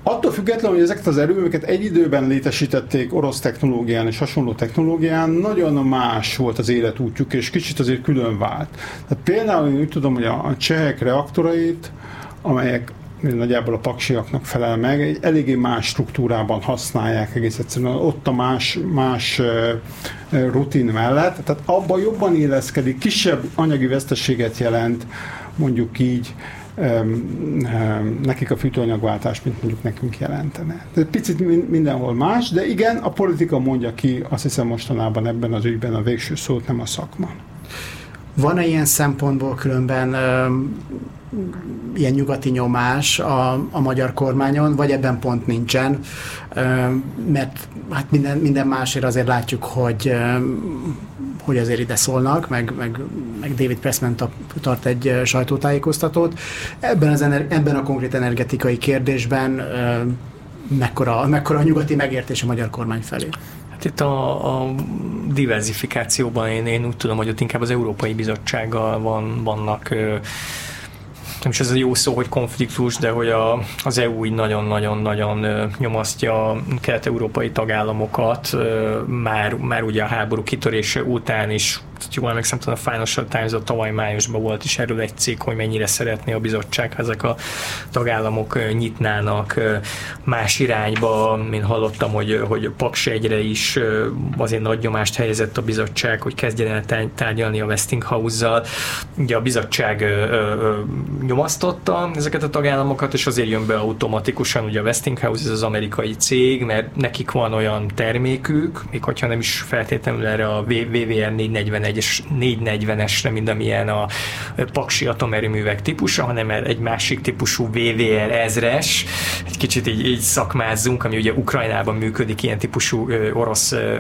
attól függetlenül, hogy ezeket az erőműveket egy időben létesítették orosz technológián és hasonló technológián, nagyon más volt az életútjuk, és kicsit azért külön vált. Tehát például én úgy tudom, hogy a csehek reaktorait, amelyek nagyjából a paksiaknak felel meg, egy eléggé más struktúrában használják egész egyszerűen, ott a más, más rutin mellett, tehát abban jobban illeszkedik, kisebb anyagi veszteséget jelent, mondjuk így, nekik a fűtőanyagváltás, mint mondjuk nekünk jelentene. Tehát picit mindenhol más, de igen, a politika mondja ki, azt hiszem mostanában ebben az ügyben a végső szót, nem a szakma. Van-e ilyen szempontból különben ö, ilyen nyugati nyomás a, a magyar kormányon, vagy ebben pont nincsen? Ö, mert hát minden, minden másért azért látjuk, hogy ö, hogy azért ide szólnak, meg, meg, meg David Pressman tart egy sajtótájékoztatót. Ebben, az ener- ebben a konkrét energetikai kérdésben mekkora, mekkora a nyugati megértés a magyar kormány felé. Itt a, a diversifikációban én, én úgy tudom, hogy ott inkább az Európai Bizottsággal van, vannak nem is ez a jó szó, hogy konfliktus, de hogy a, az EU így nagyon-nagyon-nagyon nyomasztja a kelet-európai tagállamokat, már, már ugye a háború kitörése után is jól emlékszem, a Financial Times a tavaly májusban volt is erről egy cikk, hogy mennyire szeretné a bizottság, ha ezek a tagállamok nyitnának más irányba. Én hallottam, hogy, hogy Paks egyre is azért nagy nyomást helyezett a bizottság, hogy kezdjen el tárgyalni a Westinghouse-zal. Ugye a bizottság nyomasztotta ezeket a tagállamokat, és azért jön be automatikusan, ugye a Westinghouse, ez az amerikai cég, mert nekik van olyan termékük, még hogyha nem is feltétlenül erre a VVR 441-es, 440-esre, mint amilyen a paksi atomerőművek típusa, hanem egy másik típusú VVR ezres, egy kicsit így, így szakmázzunk, ami ugye Ukrajnában működik ilyen típusú ö, orosz ö,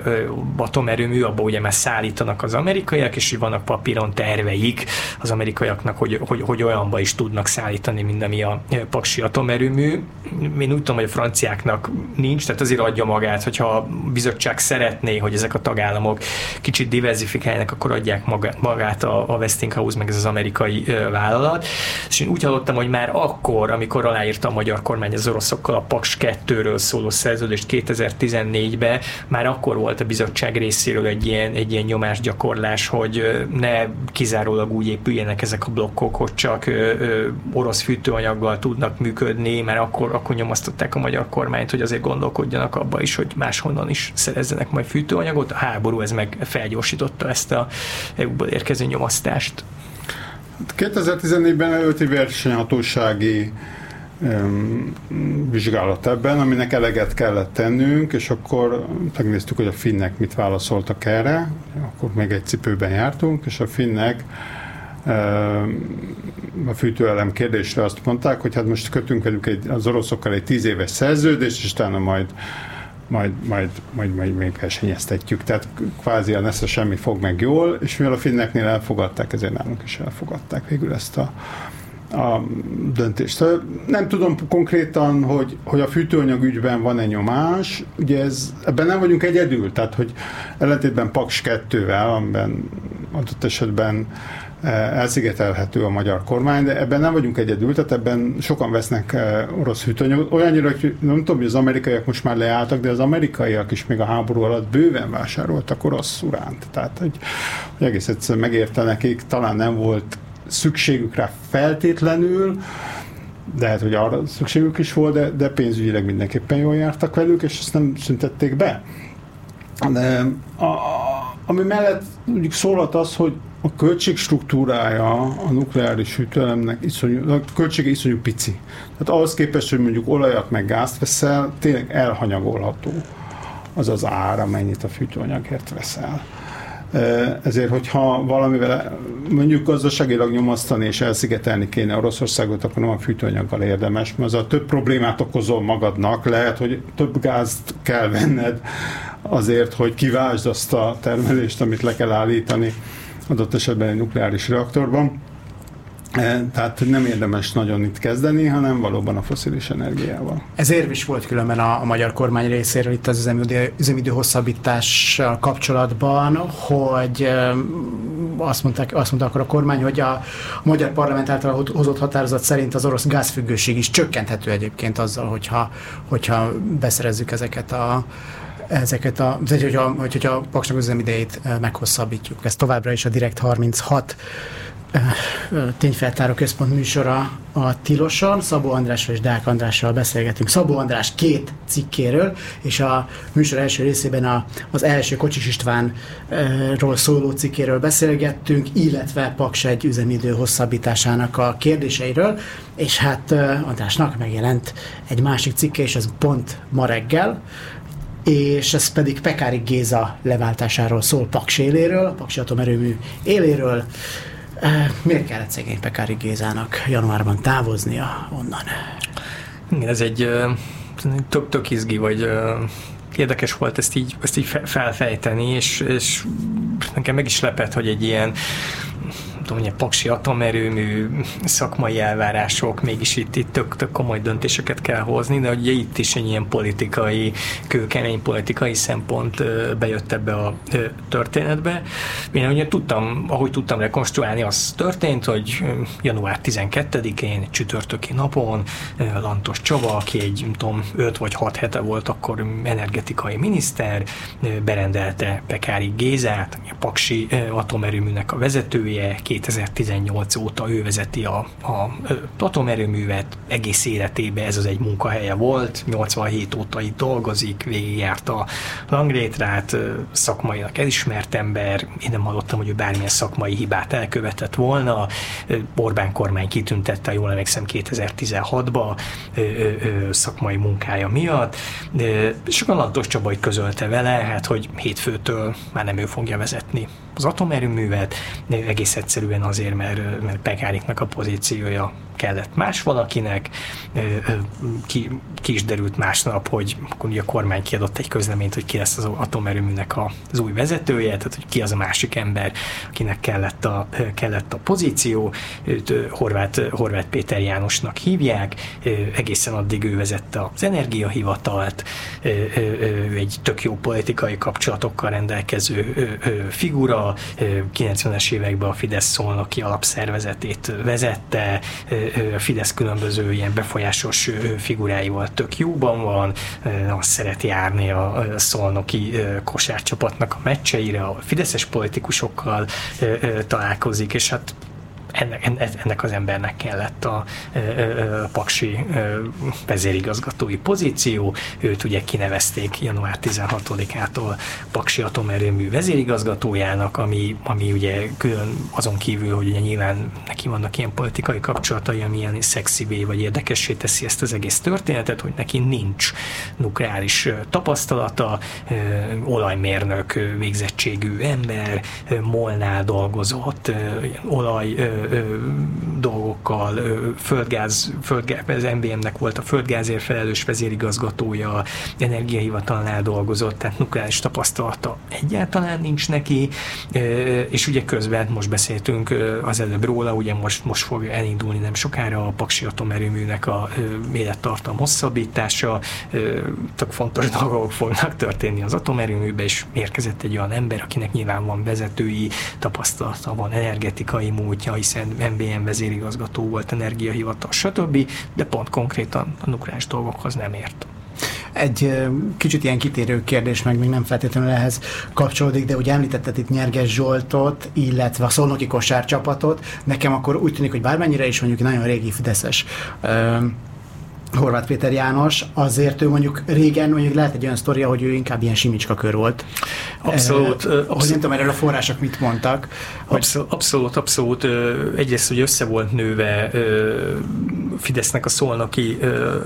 atomerőmű, abba ugye már szállítanak az amerikaiak, és vannak papíron terveik az amerikaiaknak, hogy, hogy, hogy olyanba is tudnak szállítani, mint ami a paksi atomerőmű. Én úgy tudom, hogy a franciáknak nincs, tehát azért adja magát, hogyha a bizottság szeretné, hogy ezek a tagállamok kicsit diversifikáljanak, akkor adják magát a, a Westinghouse, meg ez az amerikai vállalat. És én úgy hallottam, hogy már akkor, amikor aláírta a magyar kormány az oroszokkal a Paks 2-ről szóló szerződést 2014-ben, már akkor volt a bizottság részéről egy ilyen, egy ilyen nyomásgyakorlás, hogy ne kizárólag úgy épüljenek ezek a blokkok, hogy csak orosz fűtőanyaggal tudnak működni, mert akkor, akkor nyomasztották a magyar kormányt, hogy azért gondolkodjanak abba is, hogy máshonnan is szerezzenek majd fűtőanyagot. A háború ez meg felgyorsította ezt a EU-ból érkező nyomasztást. 2014-ben előtti versenyhatósági vizsgálat ebben, aminek eleget kellett tennünk, és akkor megnéztük, hogy a finnek mit válaszoltak erre, akkor még egy cipőben jártunk, és a finnek a fűtőelem kérdésre azt mondták, hogy hát most kötünk velük egy, az oroszokkal egy tíz éves szerződést, és utána majd majd, majd, majd, majd még versenyeztetjük. Tehát kvázi a nesze semmi fog meg jól, és mivel a finneknél elfogadták, ezért nálunk is elfogadták végül ezt a, a döntést. Nem tudom konkrétan, hogy, hogy a fűtőanyag ügyben van-e nyomás, ugye ez, ebben nem vagyunk egyedül, tehát hogy ellentétben Paks 2-vel, amiben adott esetben elszigetelhető a magyar kormány, de ebben nem vagyunk egyedül, tehát ebben sokan vesznek eh, orosz hűtőanyagot. Olyannyira, hogy nem tudom, hogy az amerikaiak most már leálltak, de az amerikaiak is még a háború alatt bőven vásároltak orosz uránt. Tehát, hogy, hogy egész egyszerűen megérte nekik, talán nem volt szükségük rá feltétlenül, de hát, hogy arra szükségük is volt, de, de pénzügyileg mindenképpen jól jártak velük, és ezt nem szüntették be. De a, ami mellett mondjuk szólhat az, hogy a költség struktúrája a nukleáris hűtőelemnek iszonyú, a költsége iszonyú pici. Tehát ahhoz képest, hogy mondjuk olajat meg gázt veszel, tényleg elhanyagolható az az ár, amennyit a fűtőanyagért veszel. Ezért, hogyha valamivel mondjuk gazdaságilag nyomasztani és elszigetelni kéne Oroszországot, akkor nem a fűtőanyaggal érdemes, mert az a több problémát okozol magadnak, lehet, hogy több gázt kell venned azért, hogy kivásd azt a termelést, amit le kell állítani adott esetben egy nukleáris reaktorban. E, tehát nem érdemes nagyon itt kezdeni, hanem valóban a foszilis energiával. Ez érv is volt különben a, a magyar kormány részéről itt az üzemidő, üzemidő hosszabbítással kapcsolatban, hogy azt mondták, azt mondta akkor a kormány, hogy a, a magyar parlament által hozott határozat szerint az orosz gázfüggőség is csökkenthető egyébként azzal, hogyha, hogyha beszerezzük ezeket a ezeket a, hogyha, hogyha a paksnak üzemidejét meghosszabbítjuk. Ez továbbra is a Direkt 36 tényfeltáró központ műsora a Tiloson. Szabó Andrással és Dák Andrással beszélgetünk. Szabó András két cikkéről, és a műsor első részében a, az első Kocsis Istvánról szóló cikkéről beszélgettünk, illetve Paks egy üzemidő hosszabbításának a kérdéseiről, és hát Andrásnak megjelent egy másik cikke, és ez pont ma reggel, és ez pedig Pekári Géza leváltásáról szól Paks éléről, Paksi atomerőmű éléről. Miért kellett szegény Pekári Gézának januárban távoznia onnan? Igen, ez egy tök, tök izgi, vagy érdekes volt ezt így, ezt így felfejteni, és, és nekem meg is lepett, hogy egy ilyen tudom, hogy paksi atomerőmű, szakmai elvárások, mégis itt, itt tök, tök komoly döntéseket kell hozni, de ugye itt is egy ilyen politikai, kőkemény politikai szempont bejött ebbe a történetbe. Én ugye tudtam, ahogy tudtam rekonstruálni, az történt, hogy január 12-én, csütörtöki napon Lantos Csaba, aki egy, nem tudom, 5 vagy 6 hete volt akkor energetikai miniszter, berendelte Pekári Gézát, a Paksi atomerőműnek a vezetője, 2018 óta ő vezeti a, a atomerőművet, egész életében ez az egy munkahelye volt, 87 óta itt dolgozik, végigjárt a Langrétrát, szakmailag elismert ember, én nem hallottam, hogy ő bármilyen szakmai hibát elkövetett volna, Orbán kormány kitüntette, jól emlékszem, 2016-ba szakmai munkája miatt, a Lantos Csaba közölte vele, hát hogy hétfőtől már nem ő fogja vezetni az atomerőművet, egész egyszerűen azért, mert, mert Pekáriknak a pozíciója kellett más valakinek, ki, ki is derült másnap, hogy akkor a kormány kiadott egy közleményt, hogy ki lesz az atomerőműnek az új vezetője, tehát hogy ki az a másik ember, akinek kellett a, kellett a pozíció, őt Horváth, Horváth Péter Jánosnak hívják, egészen addig ő vezette az energiahivatalt, egy tök jó politikai kapcsolatokkal rendelkező figura, 90-es években a Fidesz szolnoki alapszervezetét vezette, a Fidesz különböző ilyen befolyásos figuráival tök jóban van, azt szeret járni a szolnoki kosárcsapatnak a meccseire, a fideszes politikusokkal találkozik, és hát ennek, ennek az embernek kellett a, a, paksi vezérigazgatói pozíció. Őt ugye kinevezték január 16-ától Paksi atomerőmű vezérigazgatójának, ami, ami ugye külön azon kívül, hogy ugye nyilván neki vannak ilyen politikai kapcsolatai, ami ilyen szexivé vagy érdekessé teszi ezt az egész történetet, hogy neki nincs nukleáris tapasztalata, olajmérnök végzettségű ember, Molnál dolgozott, olaj ö, dolgokkal, ö, földgáz, földgáz, az MBM-nek volt a földgázért felelős vezérigazgatója, energiahivatalnál dolgozott, tehát nukleáris tapasztalata egyáltalán nincs neki, ö, és ugye közben most beszéltünk az előbb róla, ugye most, most fog elindulni nem sokára a Paksi atomerőműnek a élettartam hosszabbítása, tök fontos [laughs] dolgok fognak történni az atomerőműbe, és érkezett egy olyan ember, akinek nyilván van vezetői tapasztalata, van energetikai múltja, hiszen MBM vezérigazgató volt, energiahivatal, stb., de pont konkrétan a nukleáris dolgokhoz nem ért. Egy kicsit ilyen kitérő kérdés, meg még nem feltétlenül ehhez kapcsolódik, de ugye említetted itt Nyerges Zsoltot, illetve a Szolnoki kosárcsapatot. Nekem akkor úgy tűnik, hogy bármennyire is mondjuk nagyon régi Fideszes Horváth Péter János, azért ő mondjuk régen mondjuk lehet egy olyan sztoria, hogy ő inkább ilyen simicska kör volt. Abszolút. Eh, abszolút. Hogy nem tudom, erről a források mit mondtak. Hogy... Abszolút, abszolút, abszolút. Egyrészt, hogy össze volt nőve Fidesznek a szolnoki,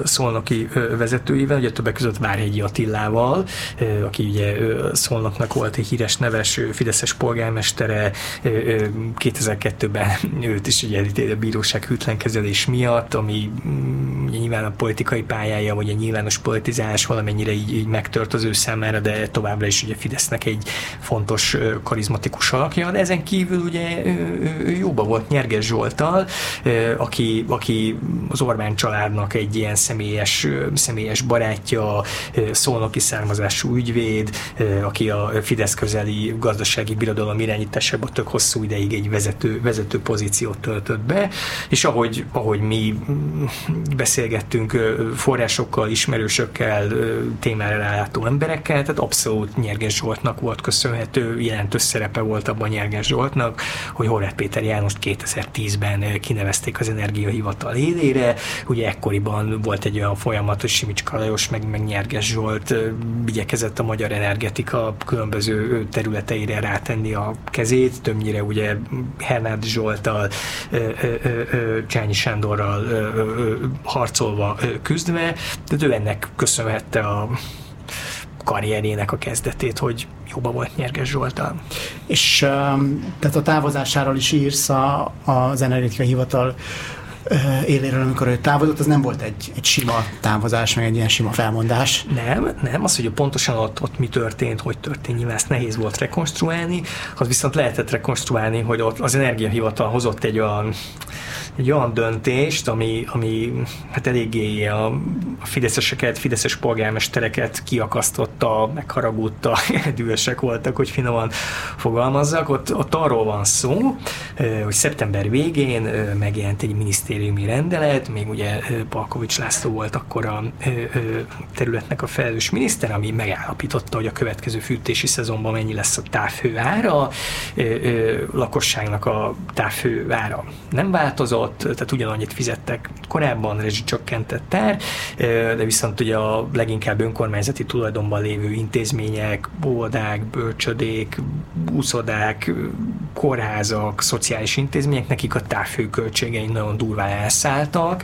szolnoki vezetőivel, ugye többek között Várhegyi Attillával, aki ugye Szolnoknak volt egy híres neves Fideszes polgármestere, 2002-ben őt is ugye a bíróság hűtlen kezelés miatt, ami mm, nyilván a politikai pályája, vagy a nyilvános politizálás valamennyire így, így megtört az ő számára, de továbbra is ugye Fidesznek egy fontos, karizmatikus alakja. De ezen kívül ugye jóba volt Nyerges Zsoltal, aki, aki az Orbán családnak egy ilyen személyes, személyes barátja, szolnoki származású ügyvéd, aki a Fidesz közeli gazdasági birodalom irányításában tök hosszú ideig egy vezető, vezető pozíciót töltött be, és ahogy, ahogy mi beszélgettünk forrásokkal, ismerősökkel, témára rálátó emberekkel, tehát abszolút Nyerges Zsoltnak volt köszönhető, jelentős szerepe volt abban Nyerges Zsoltnak, hogy Horváth Péter Jánost 2010-ben kinevezték az Energiahivatal élére, ugye ekkoriban volt egy olyan folyamat, hogy Simicska Lajos meg, meg Nyerges Zsolt igyekezett a magyar energetika különböző területeire rátenni a kezét, többnyire ugye Hernád Zsoltal, Csányi Sándorral harcolva, küzdve, de ő ennek köszönhette a karrierjének a kezdetét, hogy jobban volt Nyerges Zsoltal. És tehát a távozásáról is írsz a, az energetikai hivatal éléről, amikor ő távozott, az nem volt egy, egy sima távozás, meg egy ilyen sima felmondás. Nem, nem, az, hogy pontosan ott, ott mi történt, hogy történt, nyilván ezt nehéz volt rekonstruálni, az viszont lehetett rekonstruálni, hogy ott az energiahivatal hozott egy olyan egy olyan döntést, ami, ami hát eléggé a, fideszeseket, fideszes polgármestereket kiakasztotta, megharagudta, [laughs] dühösek voltak, hogy finoman fogalmazzak. Ott, ott arról van szó, hogy szeptember végén megjelent egy minisztériumi rendelet, még ugye Palkovics László volt akkor a területnek a felelős miniszter, ami megállapította, hogy a következő fűtési szezonban mennyi lesz a távhő lakosságnak a távhő nem változott, fizetett, tehát ugyanannyit fizettek korábban rezsicsökkentett ár, de viszont ugye a leginkább önkormányzati tulajdonban lévő intézmények, óvodák, bölcsödék, úszodák, kórházak, szociális intézmények, nekik a távfőköltségei nagyon durván elszálltak.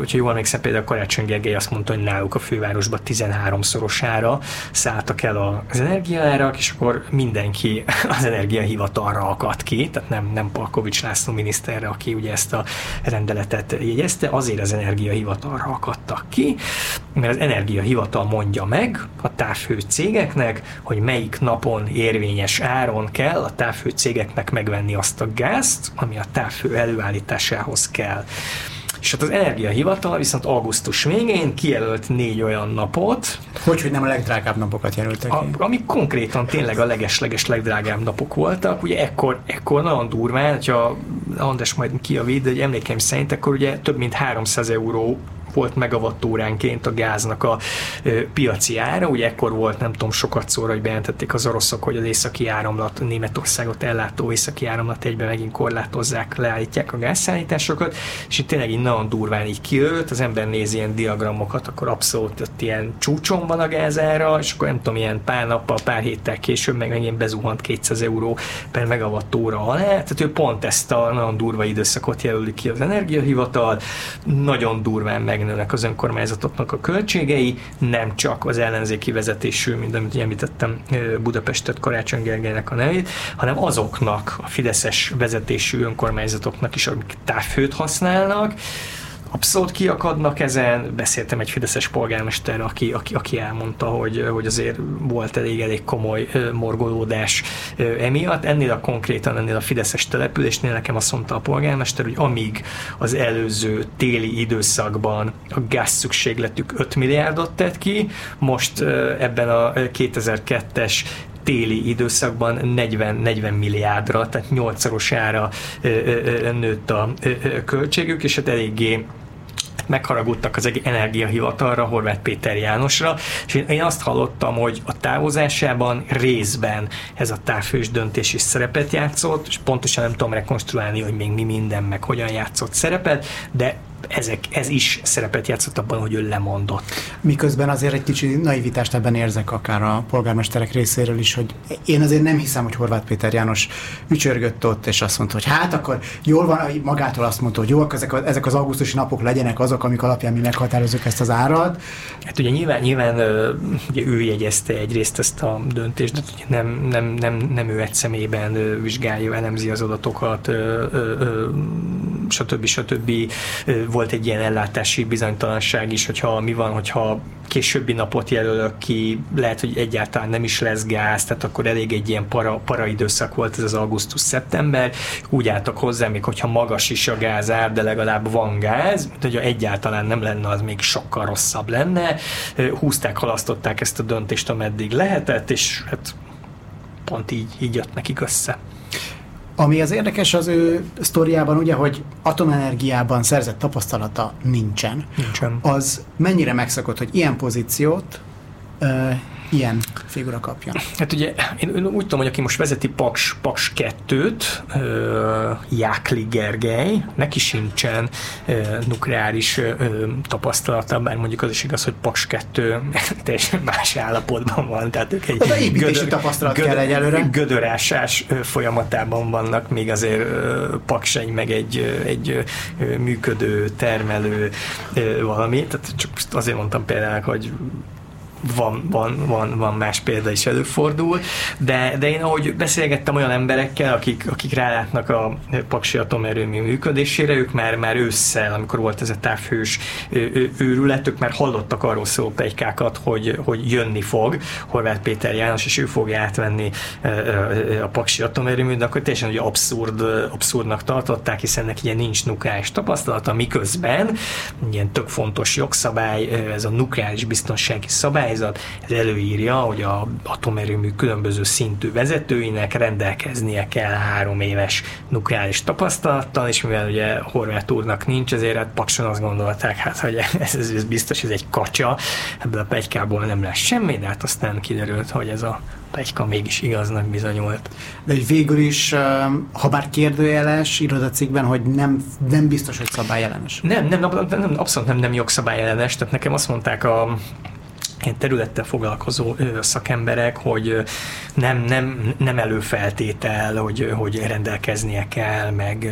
Úgyhogy jól emlékszem, például Karácsony Gergely azt mondta, hogy náluk a fővárosban 13-szorosára szálltak el az energiaárak, és akkor mindenki [laughs] az energiahivatalra akadt ki, tehát nem, nem Palkovics László miniszterre, aki ugye ezt a rendeletet jegyezte, azért az energiahivatalra akadtak ki, mert az energiahivatal mondja meg a távfő cégeknek, hogy melyik napon érvényes áron kell a távfő cégeknek megvenni azt a gázt, ami a távfő előállításához kell. És hát az energiahivatal viszont augusztus végén kijelölt négy olyan napot. Hogy, hogy nem a legdrágább napokat jelöltek a, Amik konkrétan tényleg a leges-leges legdrágább napok voltak. Ugye ekkor, ekkor nagyon durván, hogyha András majd kijavít, de egy emlékeim szerint, akkor ugye több mint 300 euró volt megawattóránként a gáznak a piaci ára. Ugye ekkor volt, nem tudom, sokat szóra, hogy bejelentették az oroszok, hogy az északi áramlat, Németországot ellátó északi áramlat egyben megint korlátozzák, leállítják a gázszállításokat, és itt tényleg így nagyon durván így kiölt, az ember néz ilyen diagramokat, akkor abszolút ott ilyen csúcson van a gázára, és akkor nem tudom, ilyen pár nappal, pár héttel később meg megint bezuhant 200 euró per megawattóra alá, tehát ő pont ezt a nagyon durva időszakot jelöli ki az energiahivatal, nagyon durván meg megnőnek az önkormányzatoknak a költségei, nem csak az ellenzéki vezetésű, mint amit említettem Budapestet Karácsony Gergelynek a nevét, hanem azoknak a fideszes vezetésű önkormányzatoknak is, amik távfőt használnak, abszolút kiakadnak ezen. Beszéltem egy fideszes polgármester, aki, aki, aki elmondta, hogy, hogy azért volt elég, elég komoly morgolódás emiatt. Ennél a konkrétan, ennél a fideszes településnél nekem azt mondta a polgármester, hogy amíg az előző téli időszakban a gáz szükségletük 5 milliárdot tett ki, most ebben a 2002-es téli időszakban 40, 40 milliárdra, tehát 8-szorosára nőtt a költségük, és hát eléggé megharagudtak az energiahivatalra, Horváth Péter Jánosra, és én azt hallottam, hogy a távozásában részben ez a távfős döntés is szerepet játszott, és pontosan nem tudom rekonstruálni, hogy még mi minden, meg hogyan játszott szerepet, de ezek, ez is szerepet játszott abban, hogy ő lemondott. Miközben azért egy kicsi naivitást ebben érzek akár a polgármesterek részéről is, hogy én azért nem hiszem, hogy Horváth Péter János ücsörgött ott, és azt mondta, hogy hát akkor jól van, magától azt mondta, hogy jó, ezek, a, ezek az augusztusi napok legyenek azok, amik alapján mi meghatározunk ezt az árat. Hát ugye nyilván, nyilván ugye ő jegyezte egyrészt ezt a döntést, de ugye nem, nem, nem, nem ő egy személyben vizsgálja, elemzi az adatokat, stb. stb volt egy ilyen ellátási bizonytalanság is, hogyha mi van, hogyha későbbi napot jelölök ki, lehet, hogy egyáltalán nem is lesz gáz, tehát akkor elég egy ilyen para, para időszak volt ez az augusztus-szeptember, úgy álltak hozzá, még hogyha magas is a gázár, de legalább van gáz, mint hogyha egyáltalán nem lenne, az még sokkal rosszabb lenne. Húzták, halasztották ezt a döntést, ameddig lehetett, és hát pont így, így jött nekik össze. Ami az érdekes az ő sztoriában, ugye, hogy atomenergiában szerzett tapasztalata nincsen. Nincsen. Az mennyire megszokott, hogy ilyen pozíciót ilyen figura kapja. Hát ugye én úgy tudom, hogy aki most vezeti Paks, Paks 2-t, Jákli Gergely, neki sincsen nukleáris tapasztalata, bár mondjuk az is igaz, hogy Paks 2 [laughs] teljesen más állapotban van, tehát ők egy hát gödör, tapasztalat gödör, kell egyelőre. gödörásás folyamatában vannak, még azért Paks egy, meg egy, egy működő, termelő valami, tehát csak azért mondtam például, hogy van, van, van, van más példa is előfordul, de, de én ahogy beszélgettem olyan emberekkel, akik, akik rálátnak a Paksi atomerőmű működésére, ők már, már ősszel, amikor volt ez a távhős őrület, ők már hallottak arról szóló pegykákat, hogy, hogy jönni fog. Horváth Péter János, és ő fogja átvenni a Paksi atomerőműt, akkor teljesen hogy abszurd, abszurdnak tartották, hiszen neki ilyen nincs nukleáris tapasztalata, miközben ilyen tök fontos jogszabály, ez a nukleáris biztonsági szabályzat, ez előírja, hogy a atomerőmű különböző szintű vezetőinek rendelkeznie kell három éves nukleáris tapasztalattal, és mivel ugye Horváth úrnak nincs, ezért hát Pakson azt gondolták, hát, hogy ez, ez, ez biztos, ez egy kacsa, ebből a pegykából nem lesz semmi, de hát aztán kiderült, hogy ez a plegyka mégis igaznak bizonyult. De hogy végül is, ha bár kérdőjeles irodacikkben, hogy nem, nem biztos, hogy szabályellenes. Nem, nem, nem, abszolút nem, nem jogszabályellenes, tehát nekem azt mondták a ilyen területtel foglalkozó szakemberek, hogy nem, nem, nem előfeltétel, hogy, hogy rendelkeznie kell, meg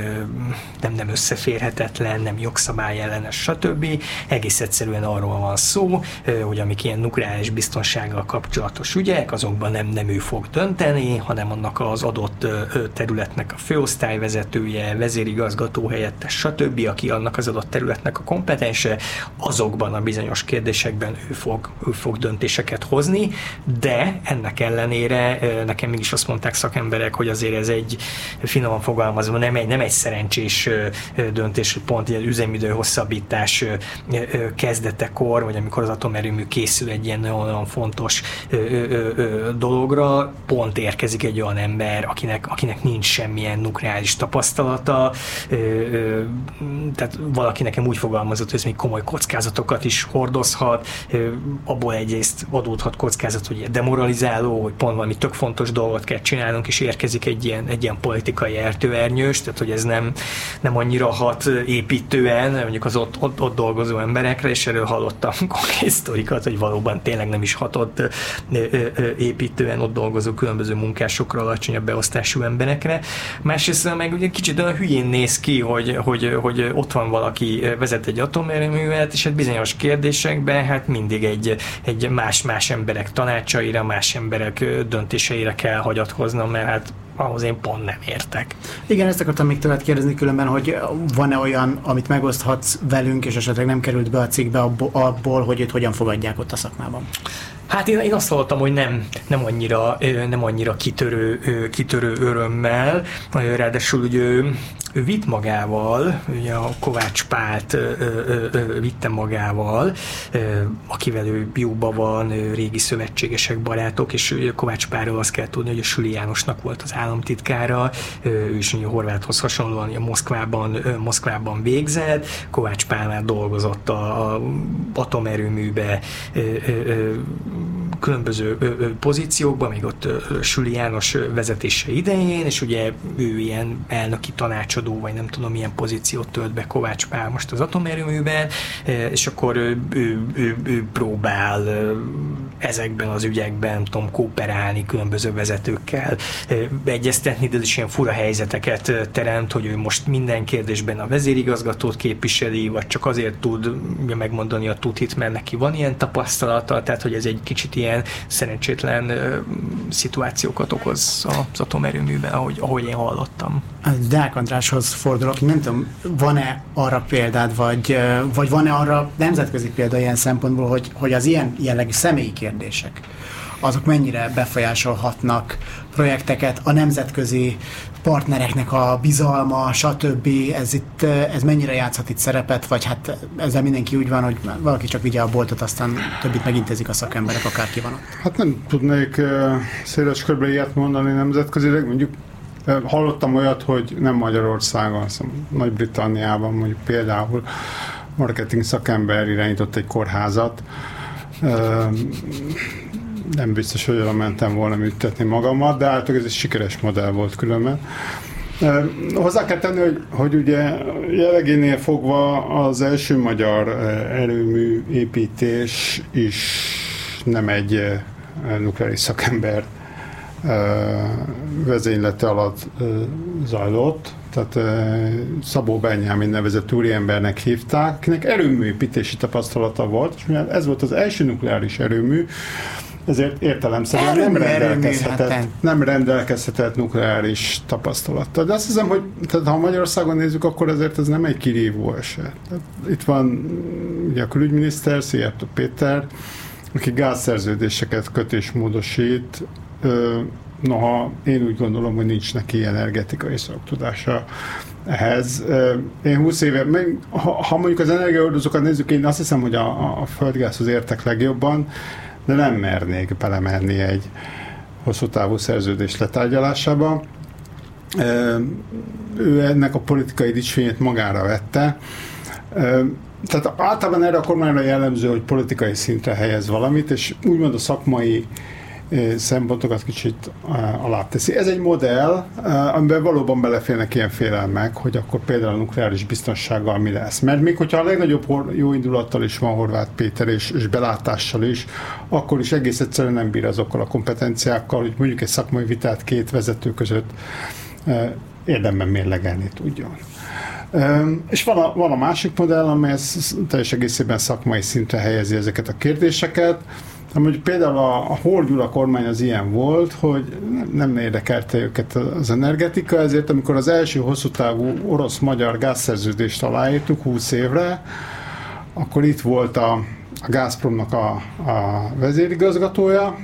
nem, nem összeférhetetlen, nem jogszabály ellenes, stb. Egész egyszerűen arról van szó, hogy amik ilyen nukleáris biztonsággal kapcsolatos ügyek, azokban nem, nem ő fog dönteni, hanem annak az adott területnek a főosztályvezetője, vezérigazgató helyettes, stb., aki annak az adott területnek a kompetense, azokban a bizonyos kérdésekben ő fog, ő fog döntéseket hozni, de ennek ellenére nekem mégis azt mondták szakemberek, hogy azért ez egy finoman fogalmazva nem egy, nem egy szerencsés döntés, hogy pont ilyen üzemidő hosszabbítás kezdetekor, vagy amikor az atomerőmű készül egy ilyen nagyon fontos dologra, pont érkezik egy olyan ember, akinek, akinek nincs semmilyen nukleáris tapasztalata, tehát valaki nekem úgy fogalmazott, hogy ez még komoly kockázatokat is hordozhat, abból egyrészt adódhat kockázat, hogy demoralizáló, hogy pont valami tök fontos dolgot kell csinálnunk, és érkezik egy ilyen, egy ilyen politikai eltőernyős, tehát hogy ez nem, nem annyira hat építően, mondjuk az ott, ott, ott dolgozó emberekre, és erről hallottam [laughs] konkrét sztorikat, hogy valóban tényleg nem is hatott építően ott dolgozó különböző munkásokra, alacsonyabb beosztású emberekre. Másrészt meg ugye kicsit olyan hülyén néz ki, hogy, hogy, hogy ott van valaki, vezet egy atomerőművet, és hát bizonyos kérdésekben hát mindig egy, egy más-más emberek tanácsaira, más emberek döntéseire kell hagyatkoznom, mert hát ahhoz én pont nem értek. Igen, ezt akartam még tőled kérdezni különben, hogy van-e olyan, amit megoszthatsz velünk, és esetleg nem került be a cikkbe abból, hogy őt hogyan fogadják ott a szakmában? Hát én, én azt hallottam, hogy nem, nem, annyira, nem annyira kitörő, kitörő örömmel, ráadásul ugye ő vitt magával, ugye a Kovács Pált vitte magával, akivel ő jóba van, régi szövetségesek, barátok, és ő, Kovács Pálról azt kell tudni, hogy a Süli Jánosnak volt az államtitkára, ő is ugye Horváthoz hasonlóan a Moszkvában, Moszkvában végzett, Kovács Pál dolgozott a, a atomerőműbe, különböző pozíciókban, még ott ö, Süli János vezetése idején, és ugye ő ilyen elnöki tanácsadó, vagy nem tudom milyen pozíciót tölt be Kovács Pál most az atomerőműben, és akkor ő, ő, ő, ő próbál ezekben az ügyekben, tudom, kooperálni különböző vezetőkkel, egyeztetni, de is ilyen fura helyzeteket teremt, hogy ő most minden kérdésben a vezérigazgatót képviseli, vagy csak azért tud megmondani a tutit, mert neki van ilyen tapasztalata, tehát hogy ez egy kicsit ilyen szerencsétlen szituációkat okoz az atomerőműben, ahogy, ahogy én hallottam. Deák András kutatáshoz fordulok, nem tudom, van-e arra példád, vagy, vagy van-e arra nemzetközi példa ilyen szempontból, hogy, hogy az ilyen jellegű személyi kérdések, azok mennyire befolyásolhatnak projekteket, a nemzetközi partnereknek a bizalma, stb. Ez, itt, ez mennyire játszhat itt szerepet, vagy hát ezzel mindenki úgy van, hogy valaki csak vigye a boltot, aztán többit megintézik a szakemberek, akárki van ott. Hát nem tudnék széles körbe ilyet mondani nemzetközileg, mondjuk Hallottam olyat, hogy nem Magyarországon, szóval Nagy-Britanniában mondjuk például marketing szakember irányított egy kórházat. Nem biztos, hogy oda mentem volna műtetni magamat, de általában ez egy sikeres modell volt különben. Hozzá kell tenni, hogy, hogy ugye jellegénél fogva az első magyar erőmű építés is nem egy nukleáris szakember vezénylete alatt zajlott, tehát Szabó Benyámin nevezett úriembernek hívták, akinek erőműépítési tapasztalata volt, és mivel ez volt az első nukleáris erőmű, ezért értelemszerűen nem rendelkezhetett, nem rendelkezhetett nukleáris tapasztalattal. De azt hiszem, hogy tehát ha Magyarországon nézzük, akkor ezért ez nem egy kirívó eset. Tehát itt van ugye a külügyminiszter, Szijjártó Péter, aki gázszerződéseket köt és módosít, noha én úgy gondolom, hogy nincs neki energetikai szaktudása ehhez. Én 20 éve, ha, mondjuk az energiaordozókat nézzük, én azt hiszem, hogy a, a földgázhoz értek legjobban, de nem mernék belemenni egy hosszú távú szerződés letárgyalásába. Ő ennek a politikai dicsfényét magára vette. Tehát általában erre a kormányra jellemző, hogy politikai szintre helyez valamit, és úgymond a szakmai szempontokat kicsit alá teszi. Ez egy modell, amiben valóban beleférnek ilyen félelmek, hogy akkor például a nukleáris biztonsággal mi lesz. Mert még hogyha a legnagyobb jó indulattal is van Horváth Péter, és, és belátással is, akkor is egész egyszerűen nem bír azokkal a kompetenciákkal, hogy mondjuk egy szakmai vitát két vezető között érdemben mérlegelni tudjon. És van a, van a másik modell, amely teljes egészében szakmai szintre helyezi ezeket a kérdéseket, Amúgy például a, a Horgyula kormány az ilyen volt, hogy nem érdekelte őket az energetika, ezért amikor az első hosszú távú orosz-magyar gázszerződést aláírtuk 20 évre, akkor itt volt a, a Gazpromnak a, a vezérigazgatója,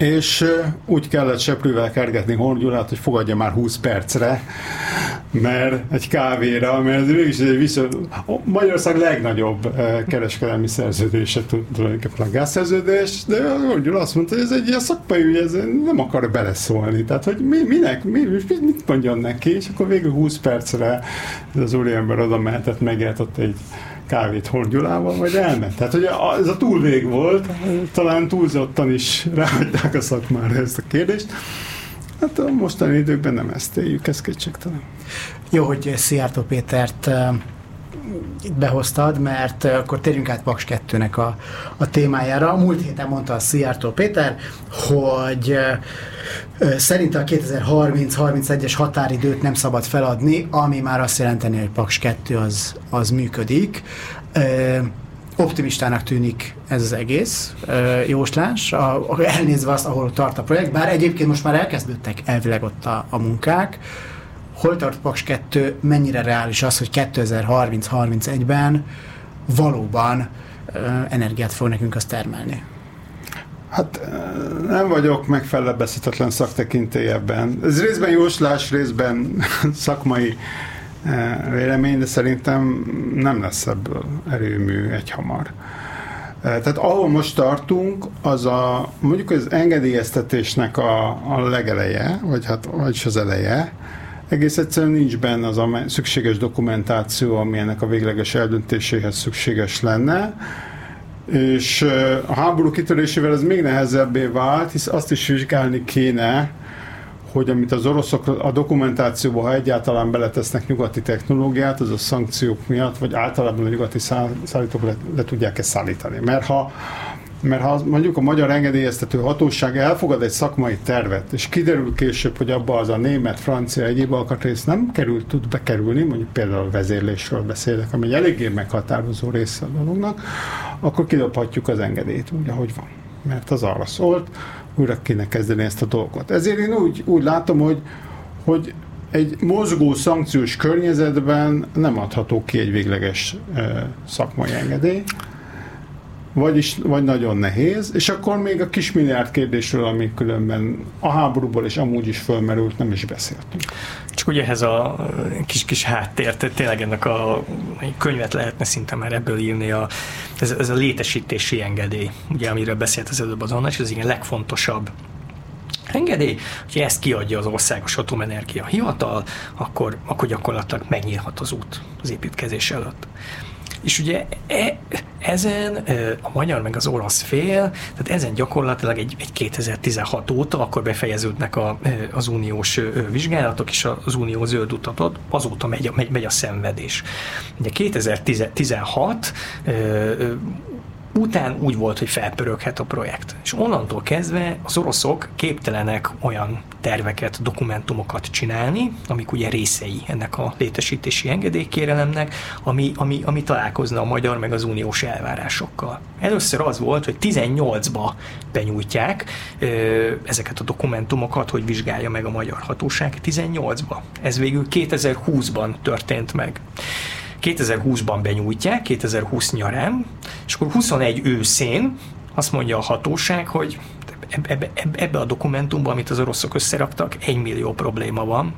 és úgy kellett seprővel kergetni Horgyulát, hogy fogadja már 20 percre, mert egy kávéra, mert mégis egy viszont Magyarország legnagyobb kereskedelmi szerződése tulajdonképpen a gázszerződés, de Horgyula azt mondta, hogy ez egy ilyen szakmai ügy, ez nem akar beleszólni. Tehát, hogy mi, minek, mi, mit mondjon neki, és akkor végül 20 percre ez az úriember oda mehetett, megjeltott egy kávét Horgyulával, vagy elment. Tehát, hogy ez a túlvég volt, talán túlzottan is ráhagyták a szakmára ezt a kérdést. Hát a mostani időkben nem ezt éljük, ez kétségtelen. Jó, hogy Szijjártó Pétert behoztad, mert akkor térjünk át Paks 2-nek a, a témájára. Múlt héten mondta a Szijjártó Péter, hogy szerint a 2030-31-es határidőt nem szabad feladni, ami már azt jelenteni, hogy Paks 2 az, az működik. Optimistának tűnik ez az egész jóslás, a, elnézve azt, ahol tart a projekt, bár egyébként most már elkezdődtek elvileg ott a, a munkák, hol tart Paks 2, mennyire reális az, hogy 2030-31-ben valóban energiát fog nekünk azt termelni? Hát nem vagyok megfelebbezhetetlen szaktekintély ebben. Ez részben jóslás, részben [laughs] szakmai vélemény, de szerintem nem lesz ebből erőmű egyhamar. Tehát ahol most tartunk, az a, mondjuk az engedélyeztetésnek a, a legeleje, vagy hát vagyis az eleje, egész egyszerűen nincs benne az a szükséges dokumentáció, ami ennek a végleges eldöntéséhez szükséges lenne, és a háború kitörésével ez még nehezebbé vált, hisz azt is vizsgálni kéne, hogy amit az oroszok a dokumentációba, ha egyáltalán beletesznek nyugati technológiát, az a szankciók miatt, vagy általában a nyugati szállítók le, le tudják ezt szállítani. Mert ha mert ha mondjuk a magyar engedélyeztető hatóság elfogad egy szakmai tervet, és kiderül később, hogy abba az a német, francia, egyéb alkatrész nem kerül, tud bekerülni, mondjuk például a vezérlésről beszélek, ami egy eléggé meghatározó része a dolognak, akkor kidobhatjuk az engedélyt, úgy, ahogy van. Mert az arra szólt, újra kéne kezdeni ezt a dolgot. Ezért én úgy, úgy látom, hogy, hogy egy mozgó szankciós környezetben nem adható ki egy végleges e, szakmai engedély vagyis, vagy nagyon nehéz, és akkor még a kis milliárd kérdésről, ami különben a háborúból és amúgy is fölmerült, nem is beszéltünk. Csak ugye ehhez a kis-kis háttért, tényleg ennek a könyvet lehetne szinte már ebből írni, a, ez, ez a létesítési engedély, ugye, amiről beszélt az előbb az és ez igen legfontosabb engedély, hogy ezt kiadja az Országos Atomenergia Hivatal, akkor, akkor gyakorlatilag megnyílhat az út az építkezés előtt. És ugye e, ezen a magyar meg az orosz fél, tehát ezen gyakorlatilag egy, egy 2016 óta, akkor befejeződnek a, az uniós vizsgálatok, és az unió zöld utatot, azóta megy, megy, megy a szenvedés. Ugye 2016 után úgy volt, hogy felpöröghet a projekt. És onnantól kezdve az oroszok képtelenek olyan terveket, dokumentumokat csinálni, amik ugye részei ennek a létesítési engedélykérelemnek, ami, ami, ami találkozna a magyar meg az uniós elvárásokkal. Először az volt, hogy 18-ba benyújtják ö, ezeket a dokumentumokat, hogy vizsgálja meg a magyar hatóság 18-ba. Ez végül 2020-ban történt meg. 2020-ban benyújtják, 2020 nyarán, és akkor 21 őszén azt mondja a hatóság, hogy ebbe, ebbe, ebbe a dokumentumban, amit az oroszok összeraktak, egy millió probléma van.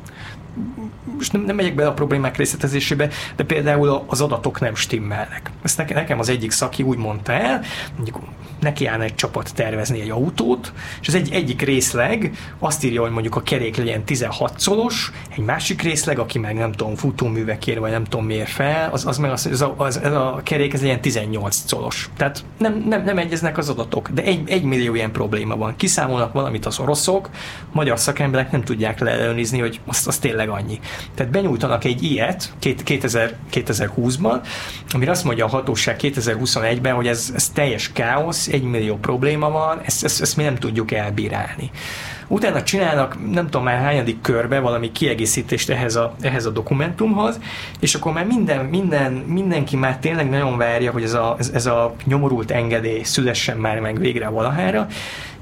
Most nem, nem megyek bele a problémák részletezésébe, de például az adatok nem stimmelnek. Ezt nekem az egyik szaki úgy mondta el, mondjuk neki állna egy csapat tervezni egy autót, és az egy, egyik részleg azt írja, hogy mondjuk a kerék legyen 16 szolos, egy másik részleg, aki meg nem tudom, futóművekért, vagy nem tudom miért fel, az, az meg az, az, a, az, az a kerék ez legyen 18 szolos. Tehát nem, nem, nem egyeznek az adatok, de egy, egy millió ilyen probléma van. Kiszámolnak valamit az oroszok, magyar szakemberek nem tudják leelőnizni, hogy az, az tényleg annyi. Tehát benyújtanak egy ilyet 2000, 2020-ban, amire azt mondja a hatóság 2021-ben, hogy ez, ez teljes káosz, egy millió probléma van, ezt, ezt, ezt mi nem tudjuk elbírálni. Utána csinálnak, nem tudom már hányadik körbe valami kiegészítést ehhez a, ehhez a dokumentumhoz, és akkor már minden, minden, mindenki már tényleg nagyon várja, hogy ez a, ez, ez a nyomorult engedély szülessen már meg végre valahára,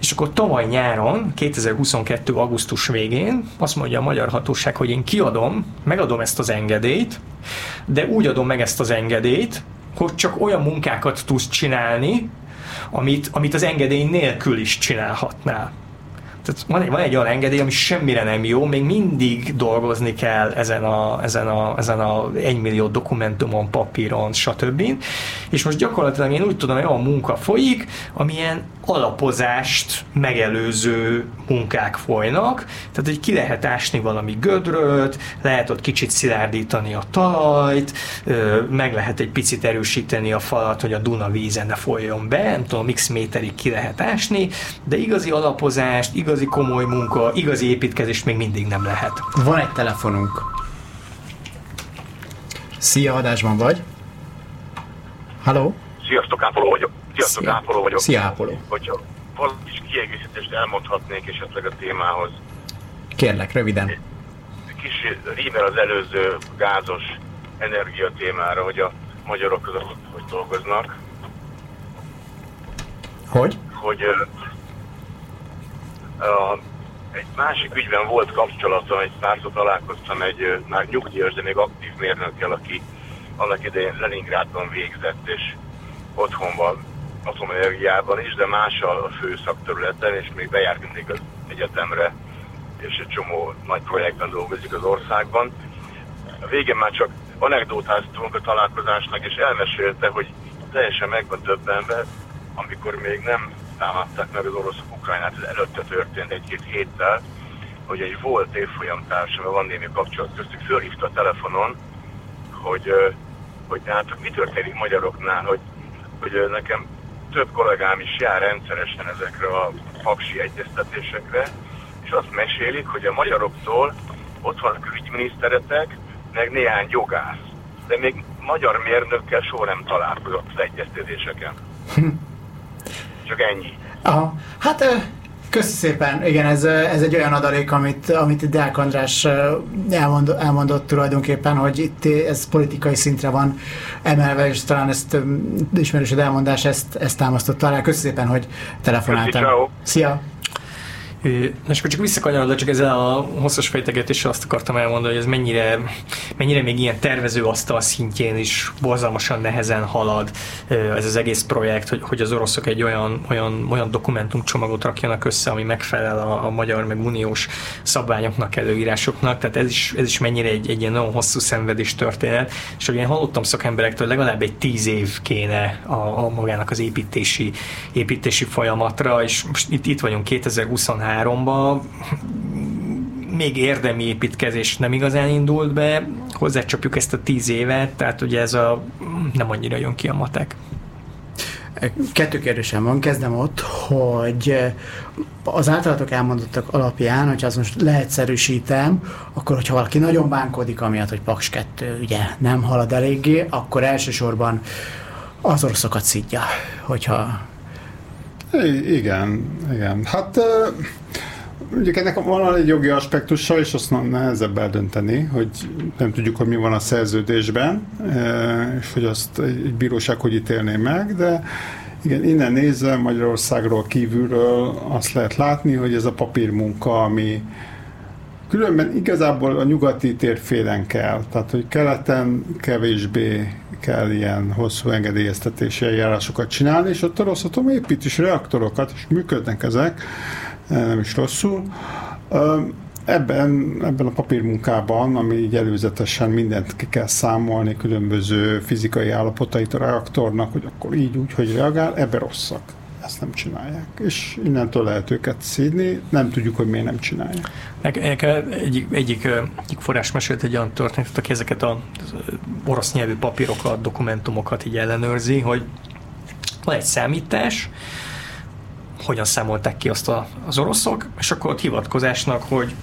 és akkor tavaly nyáron, 2022. augusztus végén azt mondja a magyar hatóság, hogy én kiadom, megadom ezt az engedélyt, de úgy adom meg ezt az engedélyt, hogy csak olyan munkákat tudsz csinálni, amit, amit az engedély nélkül is csinálhatnál. Tehát van egy, van egy olyan engedély, ami semmire nem jó, még mindig dolgozni kell ezen a, ezen a, ezen a egymillió dokumentumon, papíron, stb. És most gyakorlatilag én úgy tudom, hogy olyan munka folyik, amilyen alapozást megelőző munkák folynak, tehát hogy ki lehet ásni valami gödröt, lehet ott kicsit szilárdítani a talajt, meg lehet egy picit erősíteni a falat, hogy a Duna víze ne folyjon be, nem tudom, x méterig ki lehet ásni, de igazi alapozást, igazi komoly munka, igazi építkezést még mindig nem lehet. Van egy telefonunk. Szia, adásban vagy? Halló? Sziasztok, Ápoló vagyok. Sziasztok, Szia. Ápoló vagyok. Szia, Ápoló. Hogyha valami kis kiegészítést elmondhatnék esetleg a témához. Kérlek, röviden. Kis rímel az előző gázos energia témára, hogy a magyarok azok hogy dolgoznak, Hogy? hogy egy másik ügyben volt kapcsolatom, egy párszor találkoztam egy már nyugdíjas, de még aktív mérnökkel, aki annak idején Leningrádban végzett, és otthon van atomenergiában is, de más a fő szakterületen, és még bejárt mindig az egyetemre, és egy csomó nagy projektben dolgozik az országban. A végén már csak anekdótáztunk a találkozásnak, és elmesélte, hogy teljesen meg van döbbenve, amikor még nem támadták meg az oroszok Ukrajnát, ez előtte történt egy-két héttel, hogy egy volt évfolyamtársam, van némi kapcsolat köztük, fölhívta a telefonon, hogy, hogy hát mi történik magyaroknál, hogy, hogy nekem több kollégám is jár rendszeresen ezekre a paksi egyeztetésekre, és azt mesélik, hogy a magyaroktól ott van külügyminiszteretek, meg néhány jogász, de még magyar mérnökkel soha nem találkozott az egyeztetéseken. [laughs] Csak ennyi. Aha. Hát köszi szépen. Igen, ez, ez egy olyan adalék, amit, amit Deák András ö, elmondott, tulajdonképpen, hogy itt ez politikai szintre van emelve, és talán ezt ismerősöd elmondás ezt, ezt támasztotta alá. Köszi szépen, hogy telefonáltál. Szia! És akkor csak visszakanyarodva, csak ezzel a hosszas fejtegetéssel azt akartam elmondani, hogy ez mennyire, mennyire még ilyen tervező asztal szintjén is borzalmasan nehezen halad ez az egész projekt, hogy, hogy az oroszok egy olyan, olyan, olyan dokumentumcsomagot rakjanak össze, ami megfelel a, a magyar meg uniós szabványoknak, előírásoknak, tehát ez is, ez is mennyire egy, egy ilyen nagyon hosszú szenvedés történet, és hogy én hallottam szakemberektől, legalább egy tíz év kéne a, a magának az építési, építési folyamatra, és most itt, itt vagyunk 2023-ban, még érdemi építkezés nem igazán indult be, hozzácsapjuk ezt a tíz évet, tehát ugye ez a nem annyira jön ki a matek. Kettő kérdésem van, kezdem ott, hogy az általatok elmondottak alapján, hogyha azt most leegyszerűsítem, akkor hogyha valaki nagyon bánkodik amiatt, hogy Paks 2 ugye nem halad eléggé, akkor elsősorban az oroszokat szidja, hogyha... I- igen, igen. Hát Ugye ennek van egy jogi aspektusa, és azt nehezebb eldönteni, hogy nem tudjuk, hogy mi van a szerződésben, és hogy azt egy bíróság hogy ítélné meg, de igen, innen nézve Magyarországról kívülről azt lehet látni, hogy ez a papírmunka, ami különben igazából a nyugati térfélen kell, tehát hogy keleten kevésbé kell ilyen hosszú engedélyeztetési eljárásokat csinálni, és ott a rossz építés reaktorokat, és működnek ezek, nem is rosszul. Ebben, ebben a papírmunkában, ami így előzetesen mindent ki kell számolni, különböző fizikai állapotait a reaktornak, hogy akkor így úgy, hogy reagál, ebbe rosszak. Ezt nem csinálják. És innentől lehet őket szídni, nem tudjuk, hogy miért nem csinálják. Egyik, egyik, egyik forrás mesélt egy olyan történetet, aki ezeket az orosz nyelvű papírokat, dokumentumokat így ellenőrzi, hogy van egy számítás, hogyan számolták ki azt a, az oroszok, és akkor ott hivatkozásnak, hogy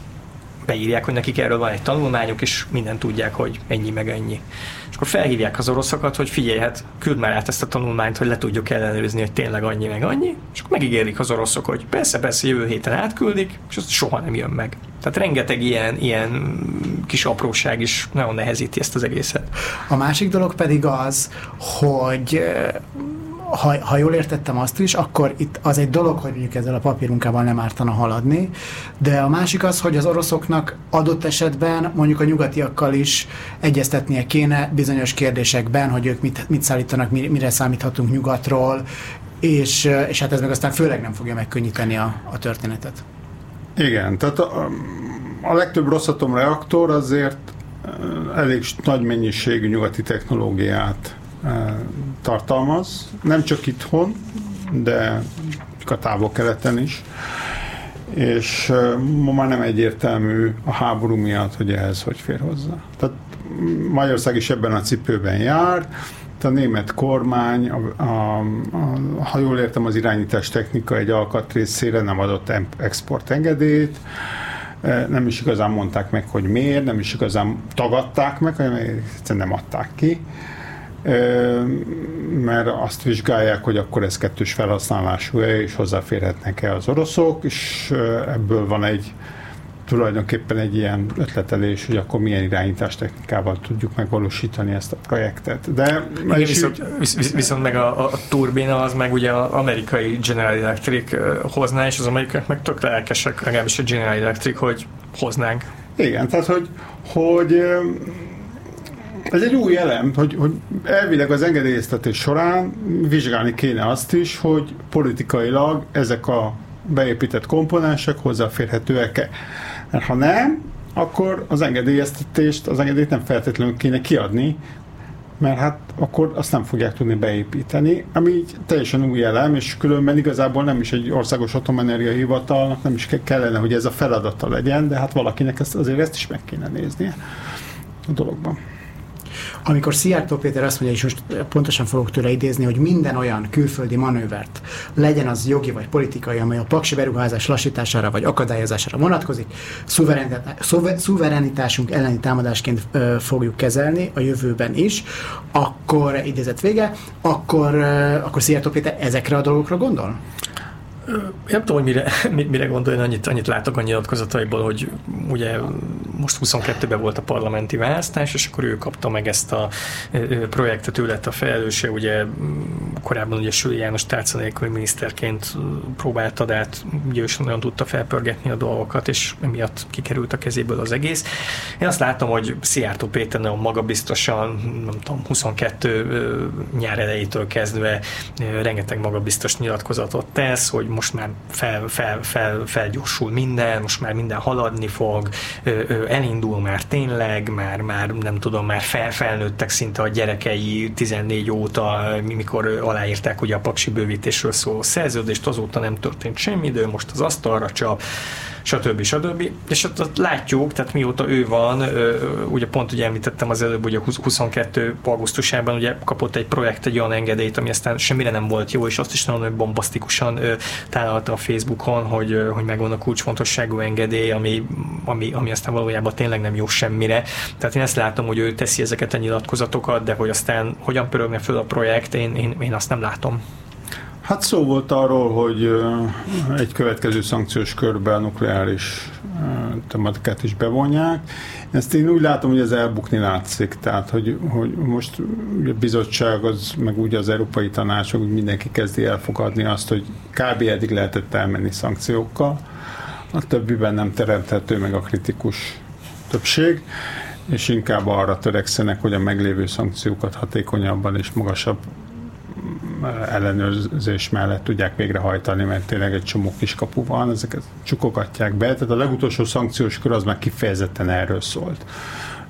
beírják, hogy nekik erről van egy tanulmányuk, és mindent tudják, hogy ennyi meg ennyi. És akkor felhívják az oroszokat, hogy figyelj, hát küld már át ezt a tanulmányt, hogy le tudjuk ellenőrizni, hogy tényleg annyi meg annyi, és akkor megígérik az oroszok, hogy persze, persze, jövő héten átküldik, és az soha nem jön meg. Tehát rengeteg ilyen, ilyen kis apróság is nagyon nehezíti ezt az egészet. A másik dolog pedig az, hogy ha, ha jól értettem azt is, akkor itt az egy dolog, hogy mondjuk ezzel a papírunkával nem ártana haladni, de a másik az, hogy az oroszoknak adott esetben mondjuk a nyugatiakkal is egyeztetnie kéne bizonyos kérdésekben, hogy ők mit, mit szállítanak, mire számíthatunk nyugatról, és, és hát ez meg aztán főleg nem fogja megkönnyíteni a, a történetet. Igen, tehát a, a legtöbb rosszatom reaktor azért elég nagy mennyiségű nyugati technológiát tartalmaz, nem csak itthon, de a távol-keleten is. És ma már nem egyértelmű a háború miatt, hogy ehhez hogy fér hozzá. Tehát Magyarország is ebben a cipőben jár, a német kormány, a, a, a, ha jól értem, az irányítás technika egy alkatrészére nem adott exportengedélyt, nem is igazán mondták meg, hogy miért, nem is igazán tagadták meg, hanem egyszerűen nem adták ki mert azt vizsgálják, hogy akkor ez kettős felhasználású és hozzáférhetnek-e az oroszok, és ebből van egy tulajdonképpen egy ilyen ötletelés, hogy akkor milyen irányítás technikával tudjuk megvalósítani ezt a projektet. De Igen, viszont, visz, viszont meg a, a turbina az meg ugye az amerikai General Electric hozná, és az amerikaiak meg tök lelkesek, legalábbis a General Electric, hogy hoznánk. Igen, tehát hogy, hogy ez egy új elem, hogy, hogy elvileg az engedélyeztetés során vizsgálni kéne azt is, hogy politikailag ezek a beépített komponensek hozzáférhetőek-e. Mert ha nem, akkor az engedélyeztetést, az engedélyt nem feltétlenül kéne kiadni, mert hát akkor azt nem fogják tudni beépíteni, ami így teljesen új elem, és különben igazából nem is egy országos atomenergia hivatalnak nem is kellene, hogy ez a feladata legyen, de hát valakinek ezt, azért ezt is meg kéne néznie a dologban. Amikor Szijjártó Péter azt mondja, és most pontosan fogok tőle idézni, hogy minden olyan külföldi manővert, legyen az jogi vagy politikai, amely a paksi beruházás lassítására vagy akadályozására vonatkozik, szuverenitásunk elleni támadásként ö, fogjuk kezelni a jövőben is, akkor idézett vége, akkor, ö, akkor Szijjártó Péter ezekre a dolgokra gondol? Nem tudom, hogy mire, [laughs] mire gondoljon, annyit, annyit látok a nyilatkozataiból, hogy ugye most 22-ben volt a parlamenti választás, és akkor ő kapta meg ezt a projektet, ő lett a felelőse, ugye korábban ugye Sői János tárca miniszterként próbálta, de hát ugye ő nagyon tudta felpörgetni a dolgokat, és emiatt kikerült a kezéből az egész. Én azt látom, hogy Szijjártó Péter nagyon magabiztosan, nem tudom, 22 nyár elejétől kezdve rengeteg magabiztos nyilatkozatot tesz, hogy most már fel, fel, fel, felgyorsul minden, most már minden haladni fog, elindul már tényleg, már, már nem tudom, már fel, felnőttek szinte a gyerekei 14 óta, mikor aláírták ugye a paksi bővítésről szóló szerződést, azóta nem történt semmi, de most az asztalra csap, stb. stb. És ott, ott látjuk, tehát mióta ő van, ugye pont ugye említettem az előbb, hogy a 22 augusztusában ugye kapott egy projekt, egy olyan engedélyt, ami aztán semmire nem volt jó, és azt is nagyon bombasztikusan tálalta a Facebookon, hogy, hogy megvan a kulcsfontosságú engedély, ami, ami, ami aztán valójában tényleg nem jó semmire. Tehát én ezt látom, hogy ő teszi ezeket a nyilatkozatokat, de hogy aztán hogyan pörögne föl a projekt, én, én, én azt nem látom. Hát szó volt arról, hogy egy következő szankciós körben a nukleáris tematikát is bevonják. Ezt én úgy látom, hogy ez elbukni látszik, tehát hogy, hogy most a bizottság, az, meg úgy az Európai Tanács, hogy mindenki kezdi elfogadni azt, hogy kb. eddig lehetett elmenni szankciókkal, a többiben nem teremthető meg a kritikus többség, és inkább arra törekszenek, hogy a meglévő szankciókat hatékonyabban és magasabb ellenőrzés mellett tudják végrehajtani, mert tényleg egy csomó kiskapu van, ezeket csukogatják be. Tehát a legutolsó szankciós kör az már kifejezetten erről szólt.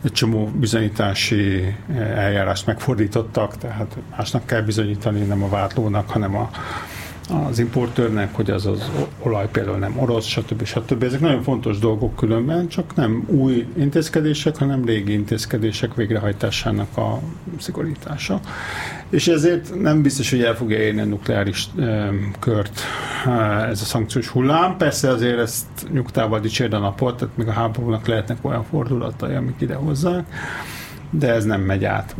Egy csomó bizonyítási eljárást megfordítottak, tehát másnak kell bizonyítani, nem a vádlónak, hanem a, az importőrnek, hogy az az olaj például nem orosz, stb. stb. Ezek nagyon fontos dolgok különben, csak nem új intézkedések, hanem régi intézkedések végrehajtásának a szigorítása. És ezért nem biztos, hogy el fogja érni a nukleáris e, kört ez a szankciós hullám. Persze azért ezt nyugtával dicsérd a napot, tehát még a háborúnak lehetnek olyan fordulatai, amik ide hozzák de ez nem megy át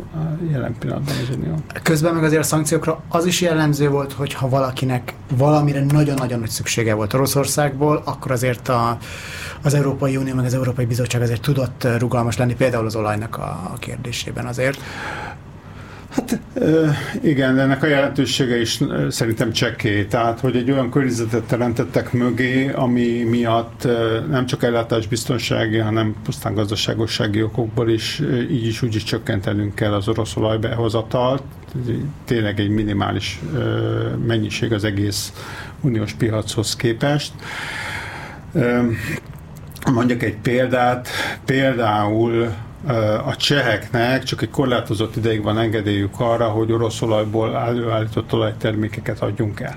jelen pillanatban az Unió. Közben meg azért a szankciókra az is jellemző volt, hogy ha valakinek valamire nagyon-nagyon nagy szüksége volt Oroszországból, akkor azért a, az Európai Unió meg az Európai Bizottság azért tudott rugalmas lenni, például az olajnak a, a kérdésében azért. Hát igen, ennek a jelentősége is szerintem csekély. Tehát, hogy egy olyan környezetet teremtettek mögé, ami miatt nem csak ellátásbiztonsági, hanem pusztán gazdaságossági okokból is így is úgy is csökkentenünk kell az orosz olajbehozatalt. Tényleg egy minimális mennyiség az egész uniós piachoz képest. Mondjuk egy példát, például a cseheknek csak egy korlátozott ideig van engedélyük arra, hogy orosz olajból előállított olajtermékeket adjunk el.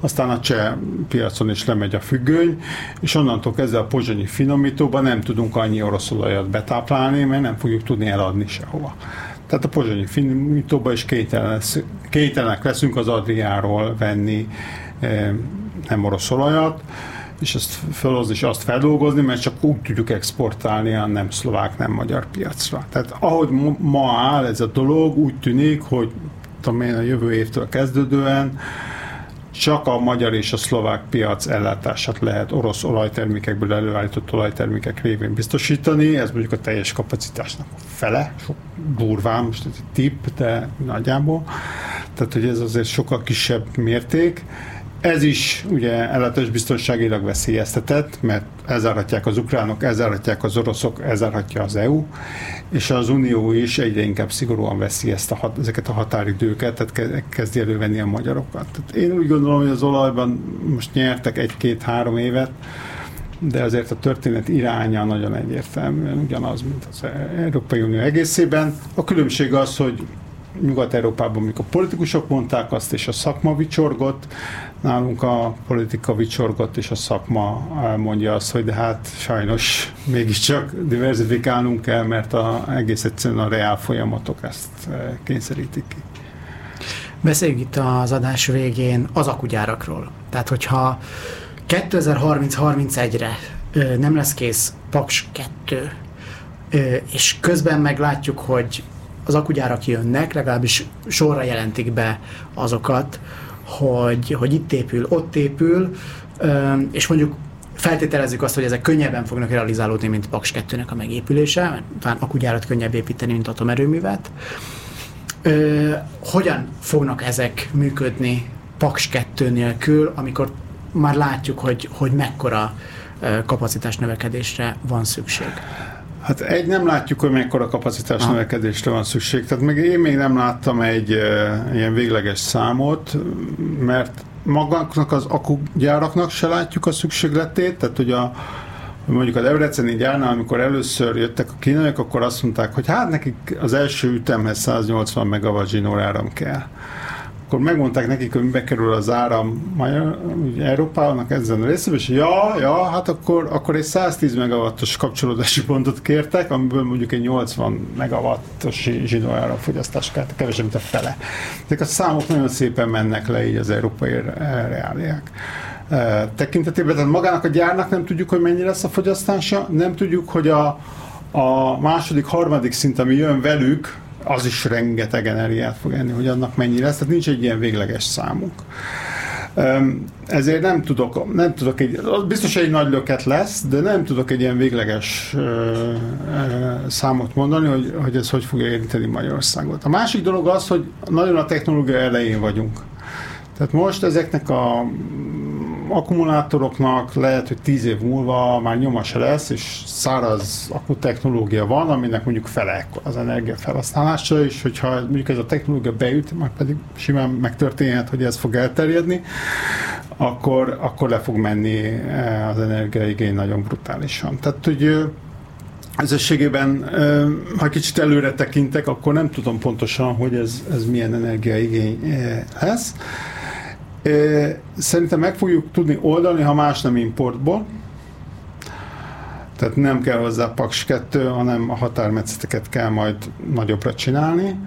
Aztán a cseh piacon is lemegy a függöny, és onnantól kezdve a pozsonyi finomítóban nem tudunk annyi orosz olajat betáplálni, mert nem fogjuk tudni eladni sehova. Tehát a pozsonyi finomítóban is kénytelenek leszünk az Adriáról venni nem orosz olajat, és ezt felhozni és azt feldolgozni, mert csak úgy tudjuk exportálni a nem szlovák, nem magyar piacra. Tehát ahogy ma áll ez a dolog, úgy tűnik, hogy tudom én, a jövő évtől kezdődően csak a magyar és a szlovák piac ellátását lehet orosz olajtermékekből előállított olajtermékek révén biztosítani, ez mondjuk a teljes kapacitásnak a fele, sok durván, most egy tipp, de nagyjából. Tehát, hogy ez azért sokkal kisebb mérték, ez is ugye ellátás biztonságilag veszélyeztetett, mert elzárhatják az ukránok, elzárhatják az oroszok, elzárhatja az EU, és az Unió is egyre inkább szigorúan veszi ezt a, ezeket a határidőket, tehát kezdi elővenni a magyarokat. Tehát én úgy gondolom, hogy az olajban most nyertek egy-két-három évet, de azért a történet iránya nagyon egyértelműen ugyanaz, mint az Európai Unió egészében. A különbség az, hogy Nyugat-Európában, amikor a politikusok mondták azt, és a szakma vicsorgott, nálunk a politika vicsorgott, és a szakma mondja azt, hogy de hát sajnos mégiscsak diversifikálnunk kell, mert a, egész egyszerűen a reál folyamatok ezt e, kényszerítik ki. Beszéljünk itt az adás végén az akugyárakról. Tehát, hogyha 2030-31-re nem lesz kész Paks 2, és közben meglátjuk, hogy az akugyárak jönnek, legalábbis sorra jelentik be azokat, hogy, hogy itt épül, ott épül, és mondjuk feltételezzük azt, hogy ezek könnyebben fognak realizálódni, mint Paks 2-nek a megépülése, mert talán akugyárat könnyebb építeni, mint atomerőművet. Ö, hogyan fognak ezek működni Paks 2 nélkül, amikor már látjuk, hogy, hogy mekkora kapacitás növekedésre van szükség? Hát egy, nem látjuk, hogy mekkora kapacitás ha. növekedésre van szükség. Tehát még én még nem láttam egy e, ilyen végleges számot, mert magaknak az akugyáraknak se látjuk a szükségletét, tehát hogy a mondjuk a Debreceni gyárnál, amikor először jöttek a kínaiak, akkor azt mondták, hogy hát nekik az első ütemhez 180 megawatt zsinóráram kell. Akkor megmondták nekik, hogy bekerül az áram Magyar, Európának ezen a részében, és ja, ja, hát akkor, akkor egy 110 megawattos kapcsolódási pontot kértek, amiből mondjuk egy 80 megawattos zsidó áramfogyasztás kevesebb, mint a fele. Ezek a számok nagyon szépen mennek le így az európai reáliák tekintetében, tehát magának a gyárnak nem tudjuk, hogy mennyi lesz a fogyasztása, nem tudjuk, hogy a, a második, harmadik szint, ami jön velük, az is rengeteg energiát fog enni, hogy annak mennyi lesz, tehát nincs egy ilyen végleges számunk. Ezért nem tudok, nem tudok egy, biztos egy nagy löket lesz, de nem tudok egy ilyen végleges számot mondani, hogy, hogy ez hogy fogja érinteni Magyarországot. A másik dolog az, hogy nagyon a technológia elején vagyunk. Tehát most ezeknek a akkumulátoroknak lehet, hogy tíz év múlva már nyoma se lesz, és száraz akkutechnológia van, aminek mondjuk fele az energia felhasználása, és hogyha mondjuk ez a technológia beüt, már pedig simán megtörténhet, hogy ez fog elterjedni, akkor, akkor le fog menni eh, az energiaigény nagyon brutálisan. Tehát, hogy összességében, ha kicsit előre tekintek, akkor nem tudom pontosan, hogy ez, ez milyen energiaigény eh, lesz. Szerintem meg fogjuk tudni oldani, ha más nem importból. Tehát nem kell hozzá Paks 2, hanem a határmetszeteket kell majd nagyobbra csinálni.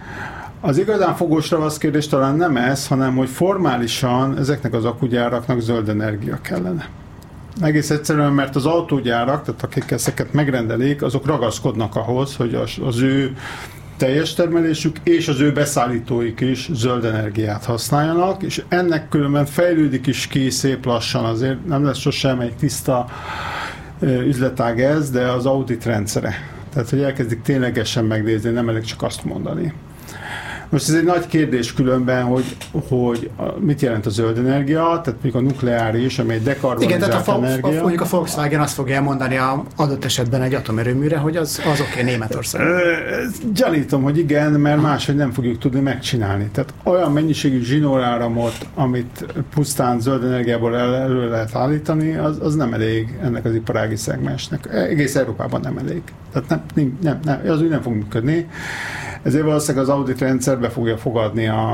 Az igazán fogós ravasz kérdés talán nem ez, hanem hogy formálisan ezeknek az akugyáraknak zöld energia kellene. Egész egyszerűen, mert az autógyárak, tehát akik ezeket megrendelik, azok ragaszkodnak ahhoz, hogy az, az ő teljes termelésük, és az ő beszállítóik is zöld energiát használjanak, és ennek különben fejlődik is ki szép lassan, azért nem lesz sosem egy tiszta üzletág ez, de az audit rendszere. Tehát, hogy elkezdik ténylegesen megnézni, nem elég csak azt mondani. Most ez egy nagy kérdés különben, hogy, hogy mit jelent a zöld energia, tehát mondjuk a nukleáris, ami egy dekarbonizált Igen, tehát a, energia. A, mondjuk a Volkswagen azt fogja mondani a adott esetben egy atomerőműre, hogy az, az oké okay, Németország. Gyanítom, hogy igen, mert máshogy nem fogjuk tudni megcsinálni. Tehát olyan mennyiségű zsinóráramot, amit pusztán zöld energiából el, elő lehet állítani, az, az nem elég ennek az iparági szegmensnek. Egész Európában nem elég. Tehát nem, nem, nem, nem, az úgy nem fog működni. Ezért valószínűleg az audit rendszer be fogja fogadni a,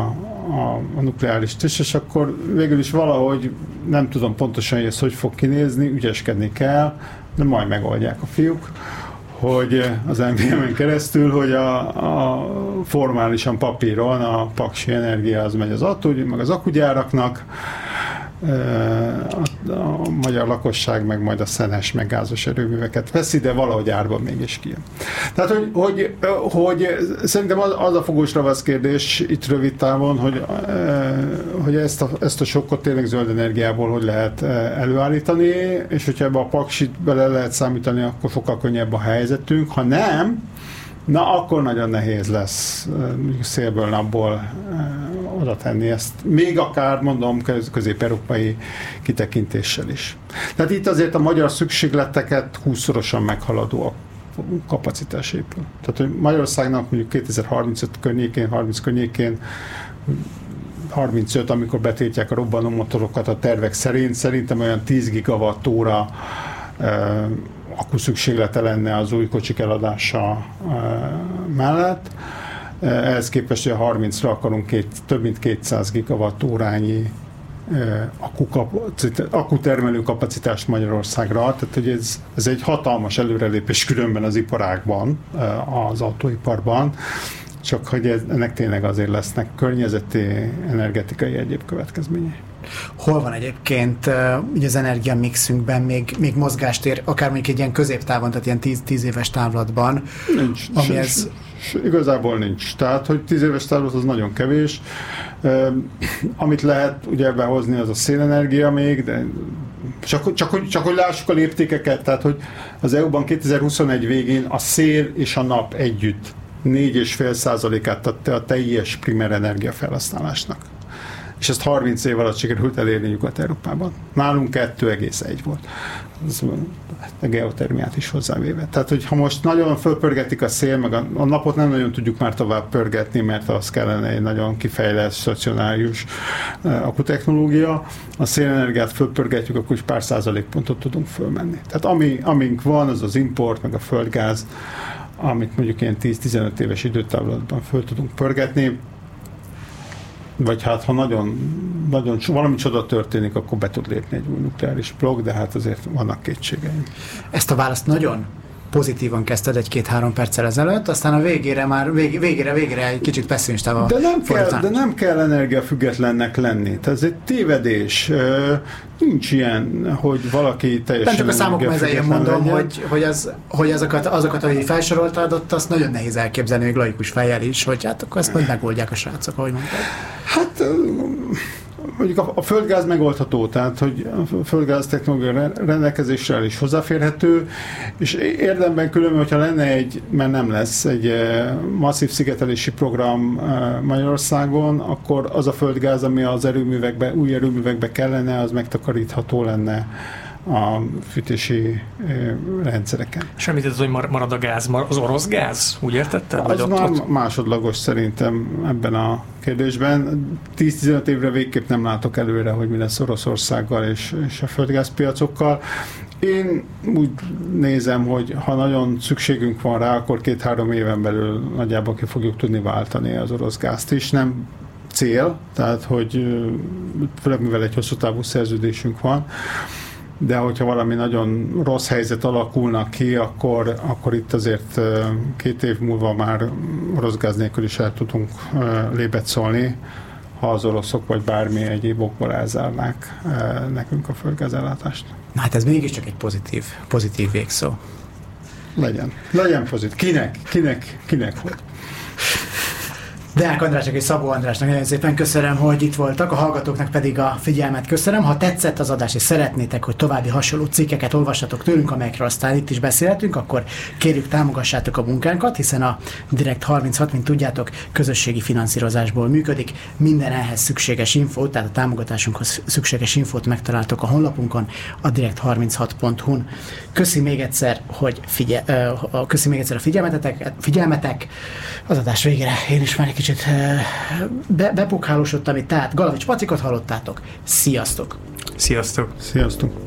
a, a nukleáris is, és akkor végül is valahogy nem tudom pontosan, hogy ez hogy fog kinézni, ügyeskedni kell, de majd megoldják a fiúk hogy az MVM-en keresztül, hogy a, a formálisan papíron a paksi energia az megy az attól, meg az akugyáraknak, a, a magyar lakosság meg majd a szenes, meg gázos erőműveket veszi, de valahogy árban mégis kijön. Tehát, hogy, hogy, hogy szerintem az, az a fogós kérdés itt rövid távon, hogy, hogy ezt, a, ezt a sokkot tényleg zöld energiából hogy lehet előállítani, és hogyha ebbe a paksit bele lehet számítani, akkor sokkal könnyebb a helyzetünk. Ha nem, Na, akkor nagyon nehéz lesz szélből, napból oda tenni ezt. Még akár, mondom, közép-európai kitekintéssel is. Tehát itt azért a magyar szükségleteket 20-szorosan meghaladó a kapacitás épül. Tehát, hogy Magyarországnak mondjuk 2035 környékén, 30 környékén 35, amikor betétják a robbanó motorokat a tervek szerint, szerintem olyan 10 gigawattóra akkor szükséglete lenne az új kocsik eladása mellett. Ehhez képest, hogy a 30-ra akarunk két, több mint 200 gigawatt órányi akkutermelő kapacitást Magyarországra, tehát hogy ez, ez egy hatalmas előrelépés különben az iparágban, az autóiparban, csak hogy ez, ennek tényleg azért lesznek környezeti, energetikai egyéb következményei. Hol van egyébként uh, az energiamixünkben még, még mozgástér, akár mondjuk egy ilyen középtávon, tehát ilyen 10 éves távlatban? Nincs. Ami s, ez... igazából nincs. Tehát, hogy 10 éves távlat az nagyon kevés. Amit lehet ugye behozni, az a szélenergia még, de csak, csak, hogy, csak hogy lássuk a léptékeket, tehát hogy az EU-ban 2021 végén a szél és a nap együtt 4,5 százalékát adta a teljes primer energia felhasználásnak és ezt 30 év alatt sikerült elérni Nyugat-Európában. Nálunk 2,1 volt. Ez a geotermiát is hozzávéve. Tehát, hogy ha most nagyon fölpörgetik a szél, meg a, a napot nem nagyon tudjuk már tovább pörgetni, mert az kellene egy nagyon kifejlett, stacionárius uh, akutechnológia. A szélenergiát fölpörgetjük, akkor is pár százalékpontot tudunk fölmenni. Tehát ami, amink van, az az import, meg a földgáz, amit mondjuk ilyen 10-15 éves időtávlatban föl tudunk pörgetni, vagy hát ha nagyon, nagyon valami csoda történik, akkor be tud lépni egy új nukleáris blokk, de hát azért vannak kétségeim. Ezt a választ nagyon pozitívan kezdted egy-két-három perccel ezelőtt, aztán a végére már, vég, végére, végére egy kicsit pessimistával de nem, kell, de nem kell energiafüggetlennek lenni. Tehát ez egy tévedés. Nincs ilyen, hogy valaki teljesen Nem csak a számok mezeljén mondom, legyen. hogy, hogy, az, hogy azokat, azokat, ahogy felsoroltad, ott azt nagyon nehéz elképzelni, még laikus fejjel is, hogy hát akkor ezt majd megoldják a srácok, ahogy mondtad. Hát mondjuk a, a földgáz megoldható, tehát hogy a földgáz technológia rendelkezéssel is hozzáférhető, és érdemben különben, hogyha lenne egy, mert nem lesz, egy eh, masszív szigetelési program eh, Magyarországon, akkor az a földgáz, ami az erőművekbe, új erőművekbe kellene, az megtakarítható lenne a fűtési rendszereken. És ez, hogy marad a gáz, az orosz gáz? Úgy értetted? Az már ott? másodlagos szerintem ebben a kérdésben. 10-15 évre végképp nem látok előre, hogy mi lesz Oroszországgal és, és a földgázpiacokkal. Én úgy nézem, hogy ha nagyon szükségünk van rá, akkor két-három éven belül nagyjából ki fogjuk tudni váltani az orosz gázt is. Nem cél, tehát hogy főleg mivel egy hosszú távú szerződésünk van, de hogyha valami nagyon rossz helyzet alakulnak ki, akkor, akkor itt azért két év múlva már orosz gáz nélkül is el tudunk lébet szólni, ha az oroszok vagy bármi egyéb okból elzárnák nekünk a földgázellátást. Na hát ez mégiscsak egy pozitív, pozitív végszó. Legyen. Legyen pozitív. Kinek? Kinek? Kinek volt? Deák Andrásnak és Szabó Andrásnak nagyon szépen köszönöm, hogy itt voltak, a hallgatóknak pedig a figyelmet köszönöm. Ha tetszett az adás és szeretnétek, hogy további hasonló cikkeket olvassatok tőlünk, amelyekről aztán itt is beszélhetünk, akkor kérjük támogassátok a munkánkat, hiszen a Direkt 36, mint tudjátok, közösségi finanszírozásból működik. Minden ehhez szükséges infót, tehát a támogatásunkhoz szükséges infót megtaláltok a honlapunkon, a direkt36.hu-n. Köszi még egyszer, hogy figyel, uh, köszi még egyszer a figyelmetek, figyelmetek. Az adás végére én is már egy kicsit be, bepukálósodtam itt, tehát Galavics Pacikot hallottátok. Sziasztok! Sziasztok! Sziasztok!